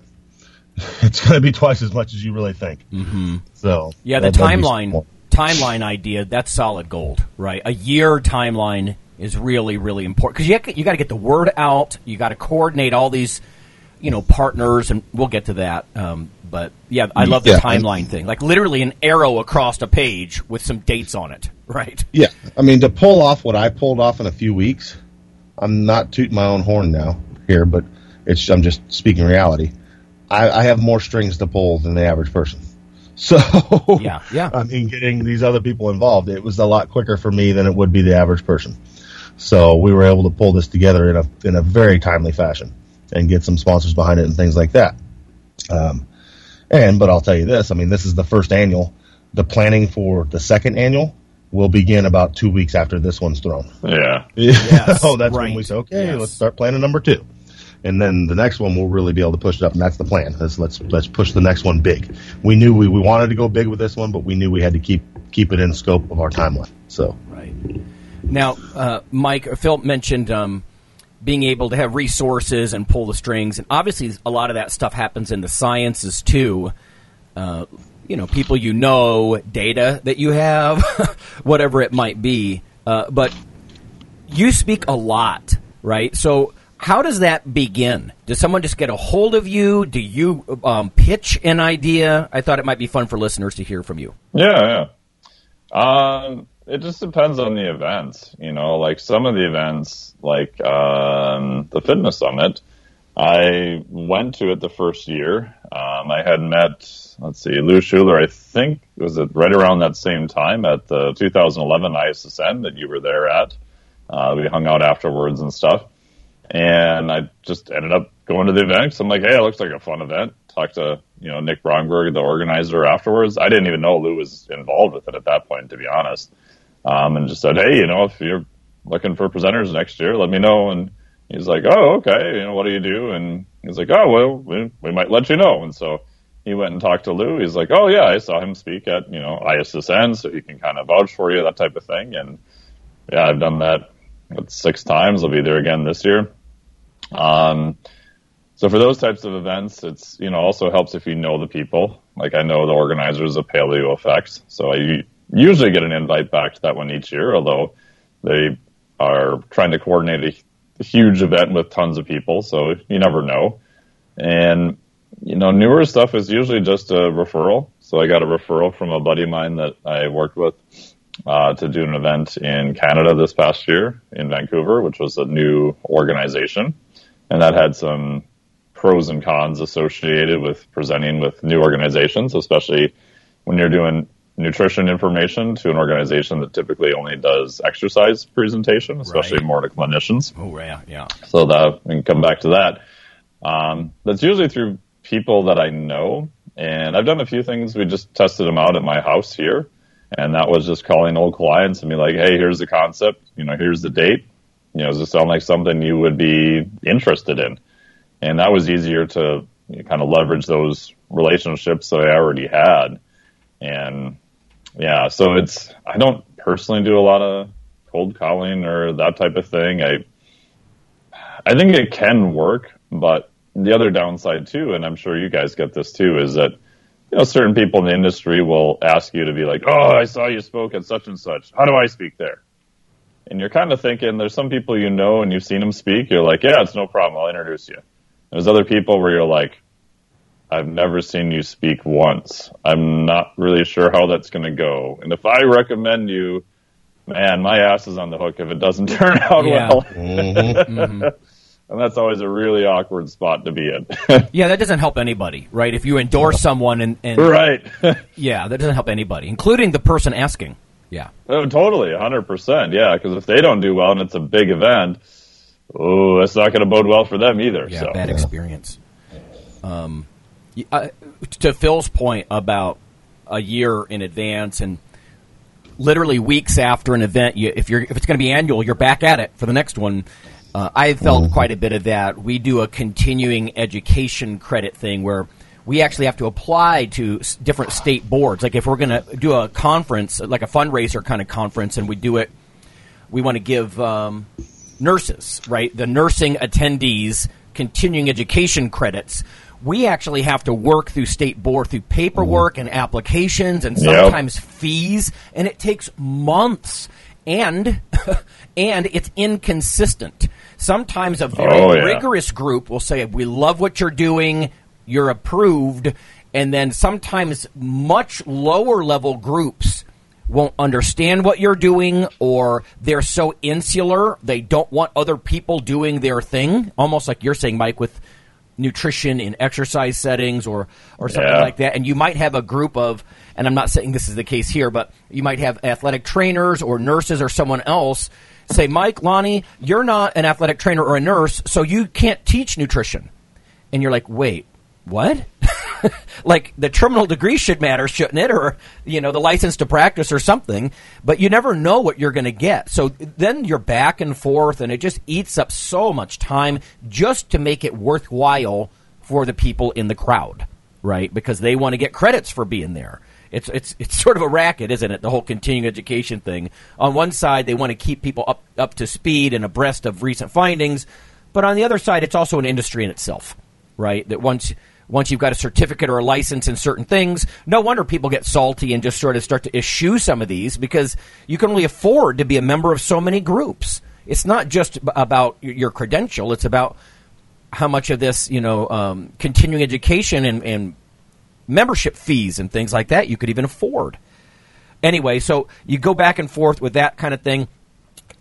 It's going to be twice as much as you really think. Mm-hmm. So Yeah, the that- that'd be timeline timeline idea that's solid gold, right? A year timeline is really really important because you you got to get the word out, you got to coordinate all these, you know, partners, and we'll get to that. Um, but yeah, I love the Yeah, timeline thing, like literally an arrow across a page with some dates on it, right? Yeah, I mean to pull off what I pulled off in a few weeks, I'm not tooting my own horn now here, but it's I'm just speaking reality. I, I have more strings to pull than the average person. So Yeah, yeah. I mean, getting these other people involved, it was a lot quicker for me than it would be the average person. So we were able to pull this together in a in a very timely fashion and get some sponsors behind it and things like that. Um, and but I'll tell you this, I mean, this is the first annual. The planning for the second annual will begin about two weeks after this one's thrown. Yeah. Yes, oh, that's right. when we say, okay, Yes. let's start planning number two. And then the next one we'll really be able to push it up, and that's the plan. Let's let's let's push the next one big. We knew we, we wanted to go big with this one, but we knew we had to keep keep it in scope of our timeline. So Right. Now, uh, Mike, or Phil mentioned um, being able to have resources and pull the strings, and obviously a lot of that stuff happens in the sciences too. Uh, you know, people you know, data that you have, whatever it might be. Uh, but you speak a lot, right? So. How does that begin? Does someone just get a hold of you? Do you um, pitch an idea? I thought it might be fun for listeners to hear from you. Yeah, yeah. Um, it just depends on the events. You know, like some of the events, like um, the fitness summit, I went to it the first year. Um, I had met, let's see, Lou Schuler. I think was it right around that same time at the 2011 ISSN that you were there at. Uh, we hung out afterwards and stuff. And I just ended up going to the event. 'cause I'm like, hey, it looks like a fun event. Talked to, you know, Nick Brongberg, the organizer afterwards. I didn't even know Lou was involved with it at that point, to be honest. Um, and just said, hey, you know, if you're looking for presenters next year, let me know. And he's like, oh, okay. You know, what do you do? And he's like, oh, well, we, we might let you know. And so he went and talked to Lou. He's like, "Oh yeah, I saw him speak at you know ISSN, so he can kind of vouch for you, that type of thing." And yeah, I've done that six times. I'll be there again this year. Um, so for those types of events, it's you know also helps if you know the people. Like I know the organizers of Paleo Effects, so I usually get an invite back to that one each year. Although they are trying to coordinate huge event with tons of people, so you never know. And you know, newer stuff is usually just a referral. So I got a referral from a buddy of mine that I worked with uh, to do an event in Canada this past year in Vancouver, which was a new organization, and that had some pros and cons associated with presenting with new organizations, especially when you're doing nutrition information to an organization that typically only does exercise presentation, especially right. more to clinicians. Oh yeah, yeah. So that we can come back to that. Um, that's usually through people that I know, and I've done a few things. We just tested them out at my house here, and that was just calling old clients and be like, "Hey, here's the concept. You know, here's the date. You know, does this sound like something you would be interested in?" And that was easier to you know, kind of leverage those relationships that I already had, and yeah, so it's I don't personally do a lot of cold calling or that type of thing. I I think it can work, but the other downside too, and I'm sure you guys get this too, is that you know certain people in the industry will ask you to be like, "Oh, I saw you spoke at such and such. How do I speak there?" And you're kind of thinking there's some people you know and you've seen them speak. You're like, "Yeah, it's no problem. I'll introduce you." There's other people where you're like, "I've never seen you speak once. I'm not really sure how that's going to go." And if I recommend you, man, my ass is on the hook if it doesn't turn out yeah. well. Mm-hmm. mm-hmm and that's always a really awkward spot to be in. yeah, that doesn't help anybody, right? If you endorse someone and, and right, yeah, that doesn't help anybody, including the person asking. Yeah, oh, totally, hundred percent. Yeah, because if they don't do well and it's a big event, oh, that's not going to bode well for them either. Yeah, so. bad experience. Um, uh, to Phil's point about a year in advance and literally weeks after an event, you, if you're if it's going to be annual, you're back at it for the next one uh, I felt mm-hmm. quite a bit of that. We do a continuing education credit thing where we actually have to apply to s- different state boards. Like if we're going to do a conference, like a fundraiser kind of conference, and we do it, we want to give um, nurses, right, the nursing attendees continuing education credits. We actually have to work through state board through paperwork mm-hmm. and applications and sometimes yep. fees, and it takes months and and it's inconsistent. Sometimes a very oh, yeah. rigorous group will say, "We love what you're doing. You're approved," and then sometimes much lower level groups won't understand what you're doing or they're so insular they don't want other people doing their thing almost like you're saying mike with nutrition in exercise settings or or something yeah. like that and you might have a group of and I'm not saying this is the case here, but you might have athletic trainers or nurses or someone else say, Mike, Lonnie, you're not an athletic trainer or a nurse, so you can't teach nutrition. And you're like, wait, what? like the terminal degree should matter, shouldn't it? Or, you know, the license to practice or something. But you never know what you're going to get. So then you're back and forth, and it just eats up so much time just to make it worthwhile for the people in the crowd, right? Because they want to get credits for being there. It's it's it's sort of a racket, isn't it? The whole continuing education thing. On one side, they want to keep people up up to speed and abreast of recent findings, but on the other side, it's also an industry in itself, right? That once once you've got a certificate or a license in certain things, no wonder people get salty and just sort of start to eschew some of these because you can only afford to be a member of so many groups. It's not just about your credential; it's about how much of this, you know, um, continuing education and, and membership fees and things like that you could even afford. Anyway, so you go back and forth with that kind of thing.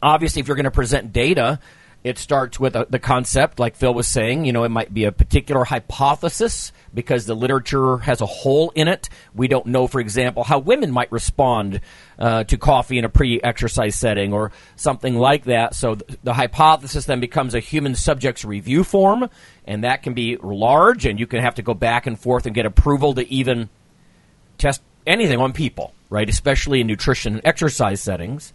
Obviously, if you're going to present data, it starts with a, the concept, like Phil was saying. You know, it might be a particular hypothesis because the literature has a hole in it. We don't know, for example, how women might respond uh, to coffee in a pre-exercise setting or something like that. So th- the hypothesis then becomes a human subjects review form, and that can be large, and you can have to go back and forth and get approval to even test anything on people, right? Especially in nutrition and exercise settings.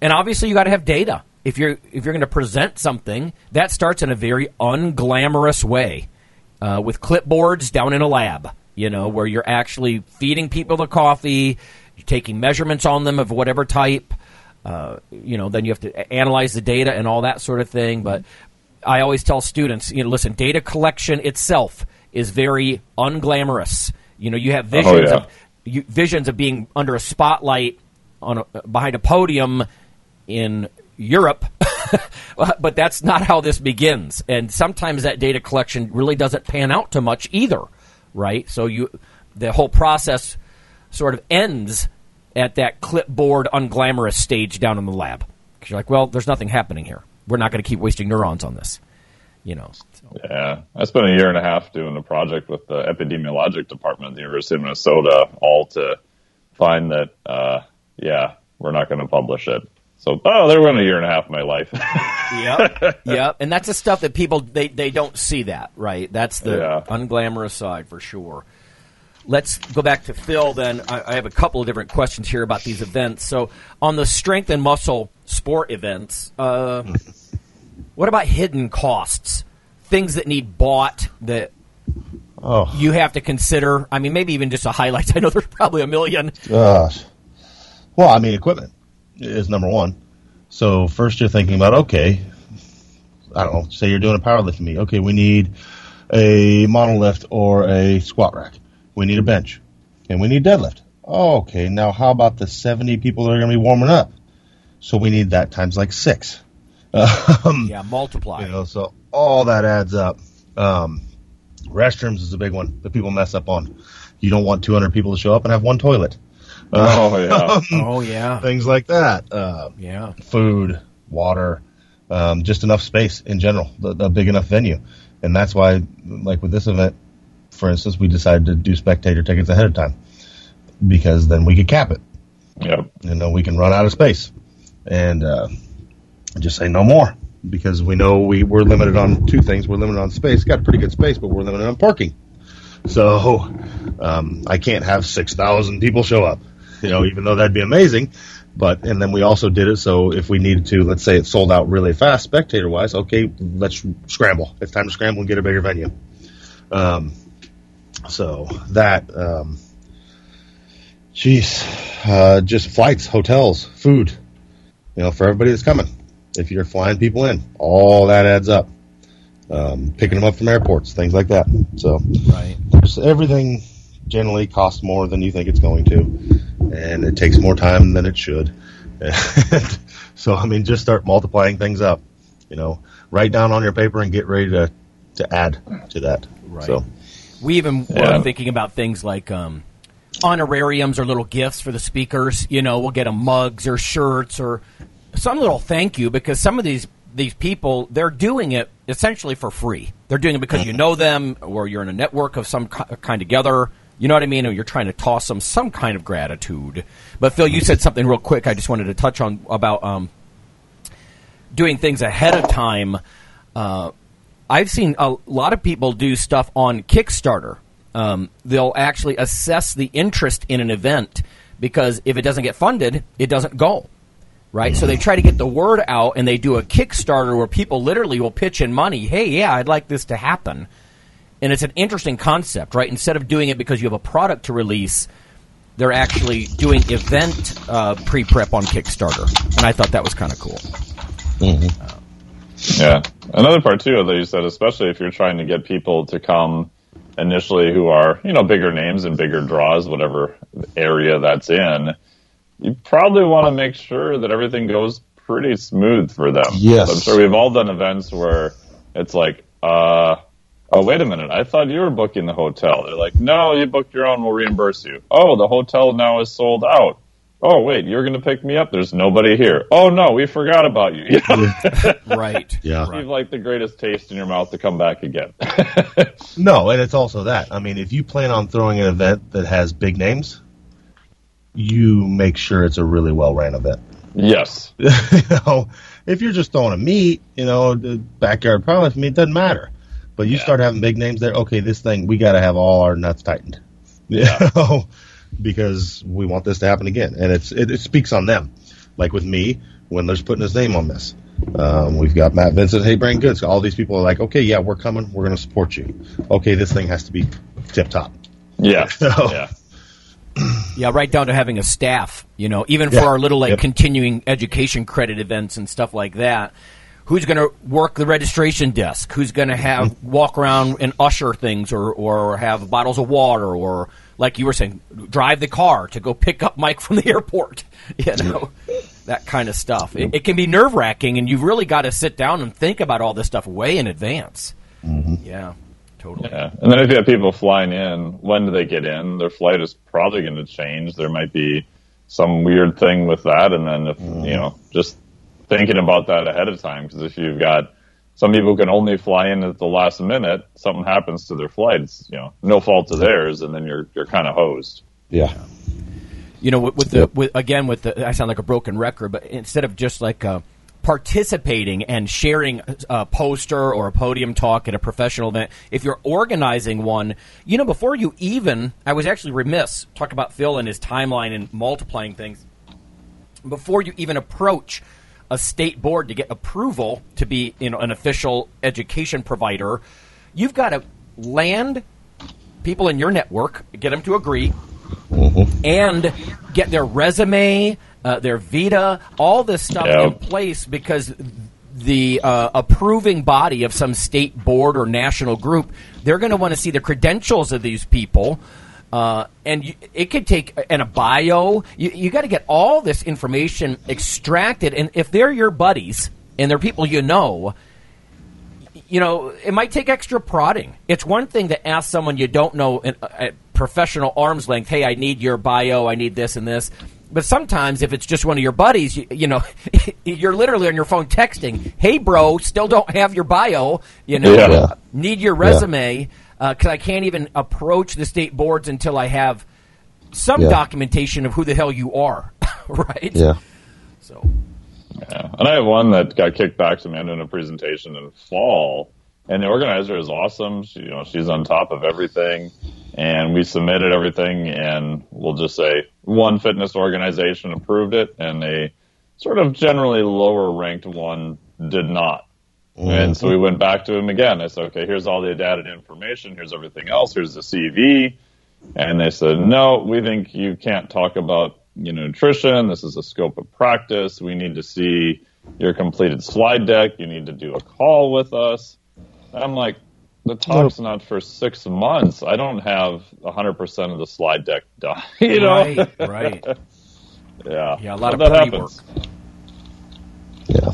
And obviously, you got to have data if you're if you're going to present something, that starts in a very unglamorous way, uh, with clipboards down in a lab, You know, where you're actually feeding people the coffee, you're taking measurements on them of whatever type. Uh, you know, then you have to analyze the data and all that sort of thing. But I always tell students, you know, listen, data collection itself is very unglamorous. You know, you have visions yeah. of you, visions of being under a spotlight on a, behind a podium in Europe, but that's not how this begins. And sometimes that data collection really doesn't pan out to much either, right? So you, the whole process sort of ends at that clipboard unglamorous stage down in the lab. Because you're like, well, there's nothing happening here. We're not going to keep wasting neurons on this, you know. So. Yeah, I spent a year and a half doing a project with the epidemiologic department at the University of Minnesota, all to find that, uh, yeah, we're not going to publish it. So, oh, there went a year and a half of my life. yep, yep, and that's the stuff that people they, they don't see that right. That's the Yeah. unglamorous side for sure. Let's go back to Phil. Then I, I have a couple of different questions here about these events. So on the strength and muscle sport events, uh, what about hidden costs? Things that need bought that Oh, you have to consider. I mean, maybe even just a highlight. I know there's probably a million. gosh. Well, I mean, equipment is number one. So first you're thinking about, okay, I don't know, say you're doing a powerlifting meet. Okay, we need a monolift or a squat rack. We need a bench. And we need deadlift. Oh, okay, now how about the 70 people that are going to be warming up? So we need that times like six. Um, Yeah, multiply. you know, so all that adds up. Um, restrooms is a big one that people mess up on. You don't want 200 people to show up and have one toilet. oh, yeah. oh yeah, Things like that. Uh, yeah. food, water, um, just enough space in general, a, a big enough venue. And that's why, like with this event, for instance, we decided to do spectator tickets ahead of time because then we could cap it. Yep. You know, we can run out of space and uh, just say no more because we know we, we're limited on two things. We're limited on space, got pretty good space, but we're limited on parking. So um, I can't have 6,000 people show up, you know, even though that'd be amazing. But, and then we also did it so if we needed to, let's say it sold out really fast, spectator wise, okay, let's scramble. It's time to scramble and get a bigger venue. Um, so that, um, Jeez, uh, just flights, hotels, food, you know, for everybody that's coming. If you're flying people in, all that adds up. Um, picking them up from airports, things like that. So, Right. everything generally costs more than you think it's going to, and it takes more time than it should. So, I mean, just start multiplying things up. You know, write down on your paper and get ready to to add to that. Right. So, We even Yeah. were thinking about things like um, honorariums or little gifts for the speakers. You know, we'll get them mugs or shirts or some little thank you because some of these these people they're doing it essentially for free. They're doing it because you know them or you're in a network of some kind together. You know what I mean? Or you're trying to toss them some kind of gratitude. But Phil, you said something real quick. I just wanted to touch on about um, doing things ahead of time. Uh, I've seen a lot of people do stuff on Kickstarter. Um, they'll actually assess the interest in an event because if it doesn't get funded, it doesn't go. Right? So they try to get the word out and they do a Kickstarter where people literally will pitch in money. Hey, yeah, I'd like this to happen. And it's an interesting concept, right? Instead of doing it because you have a product to release, they're actually doing event uh, pre prep on Kickstarter. And I thought that was kind of cool. Yeah. Another part too that you said, especially if you're trying to get people to come initially who are, you know, bigger names and bigger draws, whatever area that's in, you probably want to make sure that everything goes pretty smooth for them. Yes. I'm sure we've all done events where it's like, uh, oh, wait a minute. I thought you were booking the hotel. They're like, no, you booked your own. We'll reimburse you. Oh, the hotel now is sold out. Oh, wait, you're going to pick me up. There's nobody here. Oh, no, we forgot about you. You know? Right. Yeah. You've like the greatest taste in your mouth to come back again. No, and it's also that. I mean, if you plan on throwing an event that has big names, you make sure it's a really well ran event. yes. you know, if you're just throwing a meet, you know, the backyard powerlifting meet, it doesn't matter. But you start having big names there, okay, this thing, we got to have all our nuts tightened. You know, because we want this to happen again. And it's it, it speaks on them. Like with me, Wendler's putting his name on this. Um, we've got Matt Vincent, Hey Brain Goods. All these people are like, okay, yeah, we're coming. We're going to support you. Okay, this thing has to be tip top. Yeah. So- Yeah. Yeah, right down to having a staff. You know, even for Yeah. our little like Yep. continuing education credit events and stuff like that. Who's going to work the registration desk? Who's going to have Mm-hmm. walk around and usher things, or or have bottles of water, or like you were saying, drive the car to go pick up Mike from the airport. You know, that kind of stuff. It, it can be nerve wracking, and you've really got to sit down and think about all this stuff way in advance. Mm-hmm. Yeah, totally. Yeah. And then if you have people flying in, when do they get in? Their flight is probably going to change. There might be some weird thing with that. And then if, you know, just thinking about that ahead of time. Because if you've got some people who can only fly in at the last minute, something happens to their flights, you know, no fault of theirs. And then you're, you're kind of hosed. Yeah. you know, with, with the Yep. with, again with the I sound like a broken record, but instead of just like uh, participating and sharing a poster or a podium talk at a professional event, if you're organizing one, you know, before you even, I was actually remiss talk about Phil and his timeline and multiplying things. Before you even approach a state board to get approval to be, you know, an official education provider, you've got to land people in your network, get them to agree, and get their resume, uh, their Vita, all this stuff in place because the uh, approving body of some state board or national group, they're going to want to see the credentials of these people. Uh, and you, it could take and a bio. You, you got to get all this information extracted, and if they're your buddies and they're people you know, you know, it might take extra prodding. It's one thing to ask someone you don't know in, uh, at professional arm's length, hey, I need your bio, I need this and this. But sometimes if it's just one of your buddies, you, you know, you're literally on your phone texting, hey, bro, still don't have your bio, you know, Yeah. Yeah. need your resume, Uh, because I can't even approach the state boards until I have some Yeah. documentation of who the hell you are, right? Yeah. So, Yeah. And I have one that got kicked back to me. I'm doing a presentation in fall, and the organizer is awesome. She, you know, she's on top of everything, and we submitted everything, and we'll just say one fitness organization approved it, and a sort of generally lower ranked one did not. And so we went back to him again. I said, okay, here's all the added information. Here's everything else. Here's the CV. And they said, no, we think you can't talk about you know, nutrition. This is a scope of practice. We need to see your completed slide deck. You need to do a call with us. And I'm like, the talk's not for six months. I don't have 100% of the slide deck done. You know? right, right. yeah. Yeah, a lot But of that pre-work. happens. Yeah.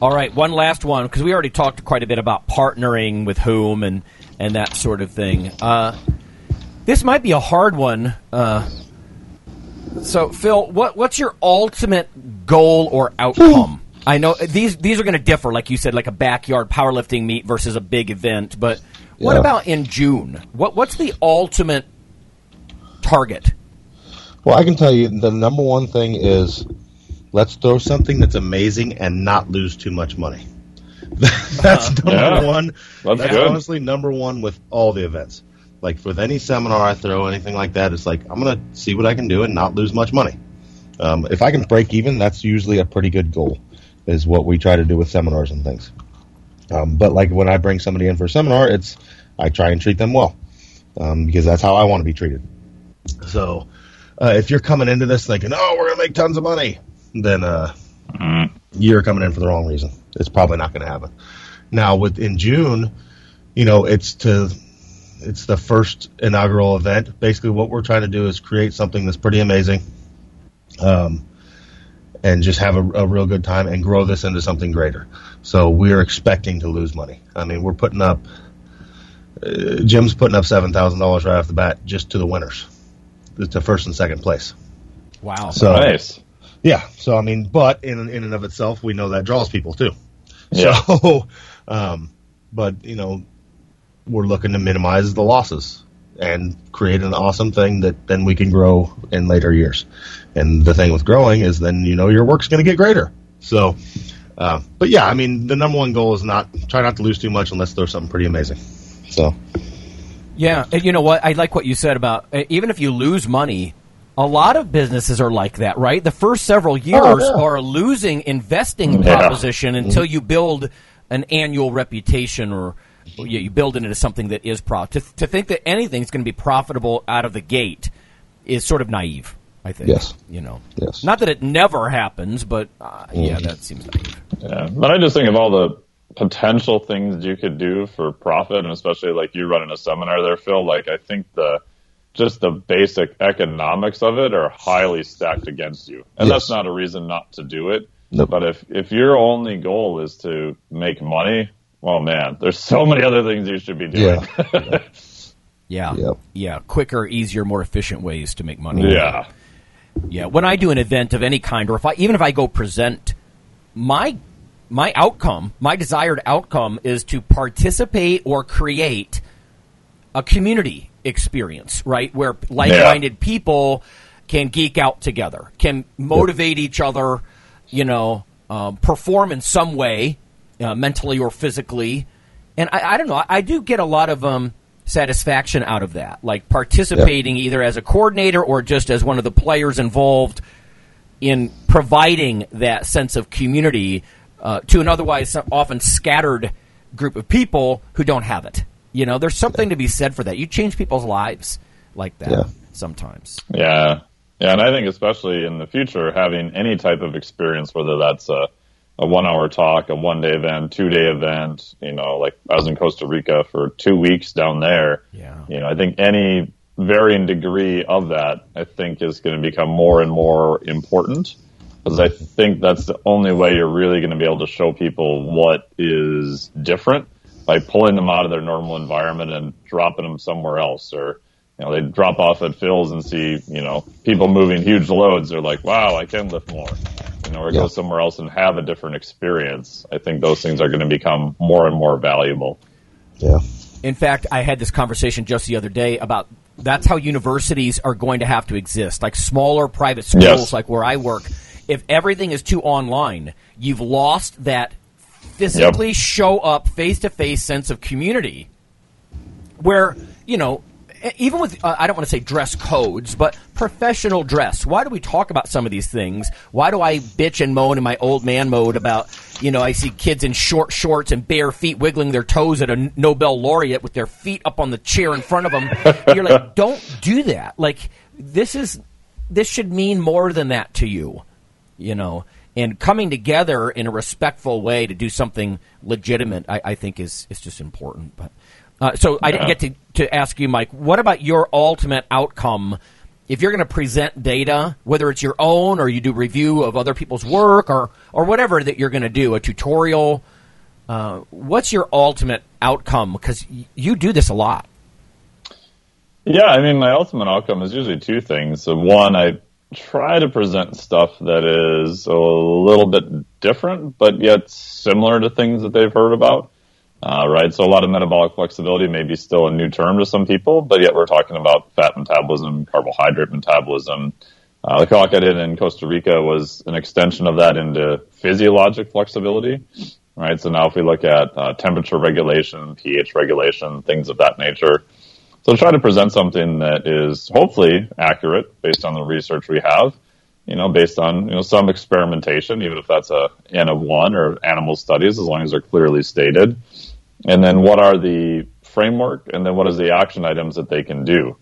All right, one last one because we already talked quite a bit about partnering with whom and and that sort of thing. Uh, this might be a hard one. Uh, so, Phil, what what's your ultimate goal or outcome? I know these these are going to differ, like you said, like a backyard powerlifting meet versus a big event. But what Yeah. about in June? What what's the ultimate target? Well, I can tell you the number one thing is let's throw something that's amazing and not lose too much money. that's number Yeah. one. That's That's good. honestly number one with all the events. Like with any seminar I throw, anything like that, it's like I'm gonna see what I can do and not lose much money. Um, if I can break even, that's usually a pretty good goal. Is what we try to do with seminars and things. Um, but like when I bring somebody in for a seminar, it's I try and treat them well um, because that's how I want to be treated. So uh, if you're coming into this thinking, "Oh, we're gonna make tons of money," then uh, you're coming in for the wrong reason. It's probably not going to happen. Now, with in June, you know, it's to it's the first inaugural event. Basically, what we're trying to do is create something that's pretty amazing, um, and just have a, a real good time and grow this into something greater. So we're expecting to lose money. I mean, we're putting up. Uh, Jim's putting up seven thousand dollars right off the bat just to the winners, to first and second place. Wow. So Nice. Yeah. So I mean, but in in and of itself, we know that draws people too. Yeah. So, um, but you know, we're looking to minimize the losses and create an awesome thing that then we can grow in later years. And the thing with growing is then you know your work's going to get greater. So, uh, but yeah, I mean, the number one goal is not try not to lose too much unless there's something pretty amazing. So Yeah, you know what? I like what you said about even if you lose money, a lot of businesses are like that, right? The first several years yeah. are a losing investing Yeah. proposition until you build an annual reputation or you, you build it into something that is pro. To, to think that anything's going to be profitable out of the gate is sort of naive. I think. Yes. You know. Yes. Not that it never happens, but uh, yeah, Mm-hmm. that seems naive. Yeah, but I just think of all the potential things you could do for profit, and especially like you running a seminar there, Phil. Like I think the just the basic economics of it are highly stacked against you, and Yes. that's not a reason not to do it. Nope. But if if your only goal is to make money, well, man, there's so many other things you should be doing. Yeah. Yep. Yeah. Quicker, easier, more efficient ways to make money. yeah. Yeah, when I do an event of any kind, or if I even if I go present, my my outcome, my desired outcome, is to participate or create a community experience, right, where like-minded people can geek out together, can motivate each other, you know, um, perform in some way, uh, mentally or physically, and I, I don't know, I, I do get a lot of um, satisfaction out of that, like participating either as a coordinator or just as one of the players involved in providing that sense of community uh, to an otherwise often scattered group of people who don't have it. You know, there's something to be said for that. You change people's lives like that Yeah. sometimes. Yeah. Yeah, and I think especially in the future, having any type of experience, whether that's a, a one hour talk, a one day event, two day event, you know, like I was in Costa Rica for two weeks down there. Yeah. You know, I think any varying degree of that, I think is going to become more and more important because I think that's the only way you're really going to be able to show people what is different by pulling them out of their normal environment and dropping them somewhere else or you know, they drop off at Phil's and see, you know, people moving huge loads. They're like, wow, I can lift more. You know, or Yeah. go somewhere else and have a different experience. I think those things are going to become more and more valuable. Yeah. In fact, I had this conversation just the other day about that's how universities are going to have to exist, like smaller private schools, Yes. like where I work. If everything is too online, you've lost that physically show up face to face sense of community where you know even with uh, I don't want to say dress codes, but professional dress. Why do we talk about some of these things? Why do I bitch and moan in my old man mode about you know I see kids in short shorts and bare feet wiggling their toes at a Nobel laureate with their feet up on the chair in front of them? You're like, don't do that. Like this is this should mean more than that to you, you know. And coming together in a respectful way to do something legitimate, I, I think is is just important. But uh, so I didn't get to, to ask you, Mike. What about your ultimate outcome? If you're going to present data, whether it's your own or you do review of other people's work or or whatever that you're going to do, a tutorial, uh, what's your ultimate outcome? Because y- you do this a lot. Yeah, I mean, my ultimate outcome is usually two things. So one, I try to present stuff that is a little bit different, but yet similar to things that they've heard about. Uh, right. So a lot of metabolic flexibility may be still a new term to some people, but yet we're talking about fat metabolism, carbohydrate metabolism. Uh, the talk I did in Costa Rica was an extension of that into physiologic flexibility. Right. So now if we look at uh, temperature regulation, pH regulation, things of that nature, so try to present something that is hopefully accurate based on the research we have, you know, based on, you know, some experimentation, even if that's a N of one or animal studies, as long as they're clearly stated. And then what are the framework and then what is the action items that they can do?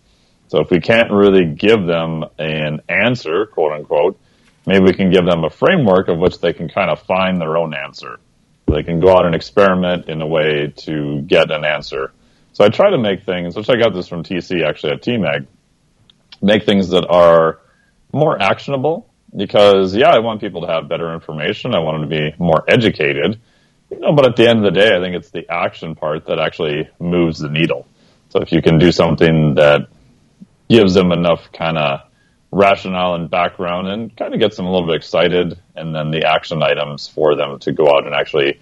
So if we can't really give them an answer, quote unquote, maybe we can give them a framework of which they can kind of find their own answer. They can go out and experiment in a way to get an answer. So I try to make things, which I got this from TC actually at TMAG, make things that are more actionable because yeah, I want people to have better information. I want them to be more educated. You know, but at the end of the day, I think it's the action part that actually moves the needle. So if you can do something that gives them enough kind of rationale and background and kind of gets them a little bit excited and then the action items for them to go out and actually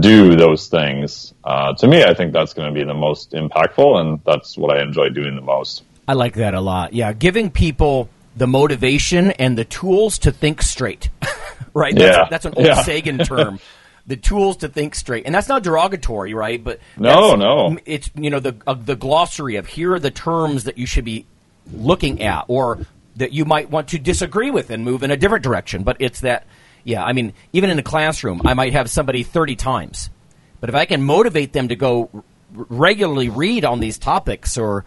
do those things. Uh, to me, I think that's going to be the most impactful and that's what I enjoy doing the most. I like that a lot. Yeah, giving people the motivation and the tools to think straight. right? That's, Yeah. that's an old Yeah. Sagan term. the tools to think straight, and that's not derogatory, right? But No, no. It's you know the uh, the glossary of here are the terms that you should be looking at, or that you might want to disagree with and move in a different direction. But it's that, yeah. I mean, even in a classroom, I might have somebody thirty times, but if I can motivate them to go regularly read on these topics or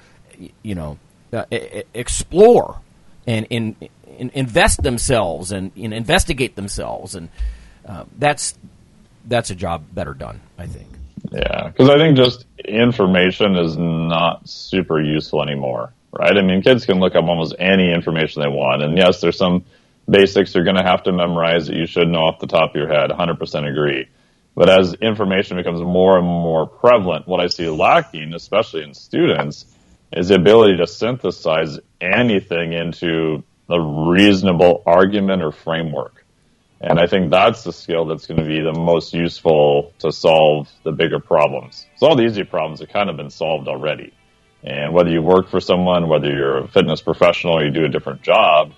you know uh, explore and in, in, invest themselves and, and, investigate themselves and uh, that's that's a job better done I think yeah because I think just information is not super useful anymore right I mean kids can look up almost any information they want and yes there's some basics you're going to have to memorize that you should know off the top of your head 100% agree but as information becomes more and more prevalent, what I see lacking, especially in students, is the ability to synthesize anything into a reasonable argument or framework. And I think that's the skill that's going to be the most useful to solve the bigger problems. So all the easy problems have kind of been solved already. And whether you work for someone, whether you're a fitness professional you do a different job,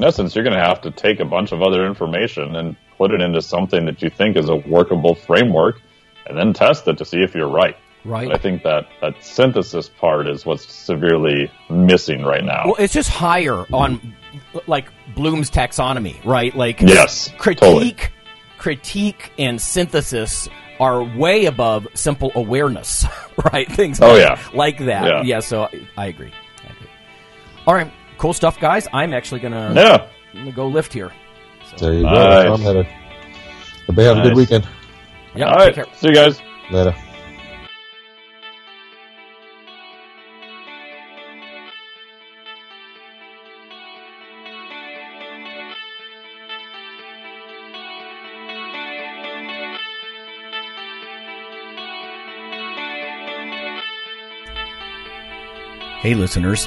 in essence, you're going to have to take a bunch of other information and put it into something that you think is a workable framework and then test it to see if you're right. Right. But I think that that synthesis part is what's severely missing right now. Well, it's just higher on like Bloom's taxonomy, right? Like yes, critique, totally. critique, and synthesis are way above simple awareness, right? Things. Oh like, yeah, like that. Yeah. yeah so I, I agree. I agree. All right, cool stuff, guys. I'm actually gonna yeah. I'm gonna go lift here. So. There you nice. go. I'm headed. Everybody have nice. a good weekend. Yeah. All right. See you guys later. Hey listeners,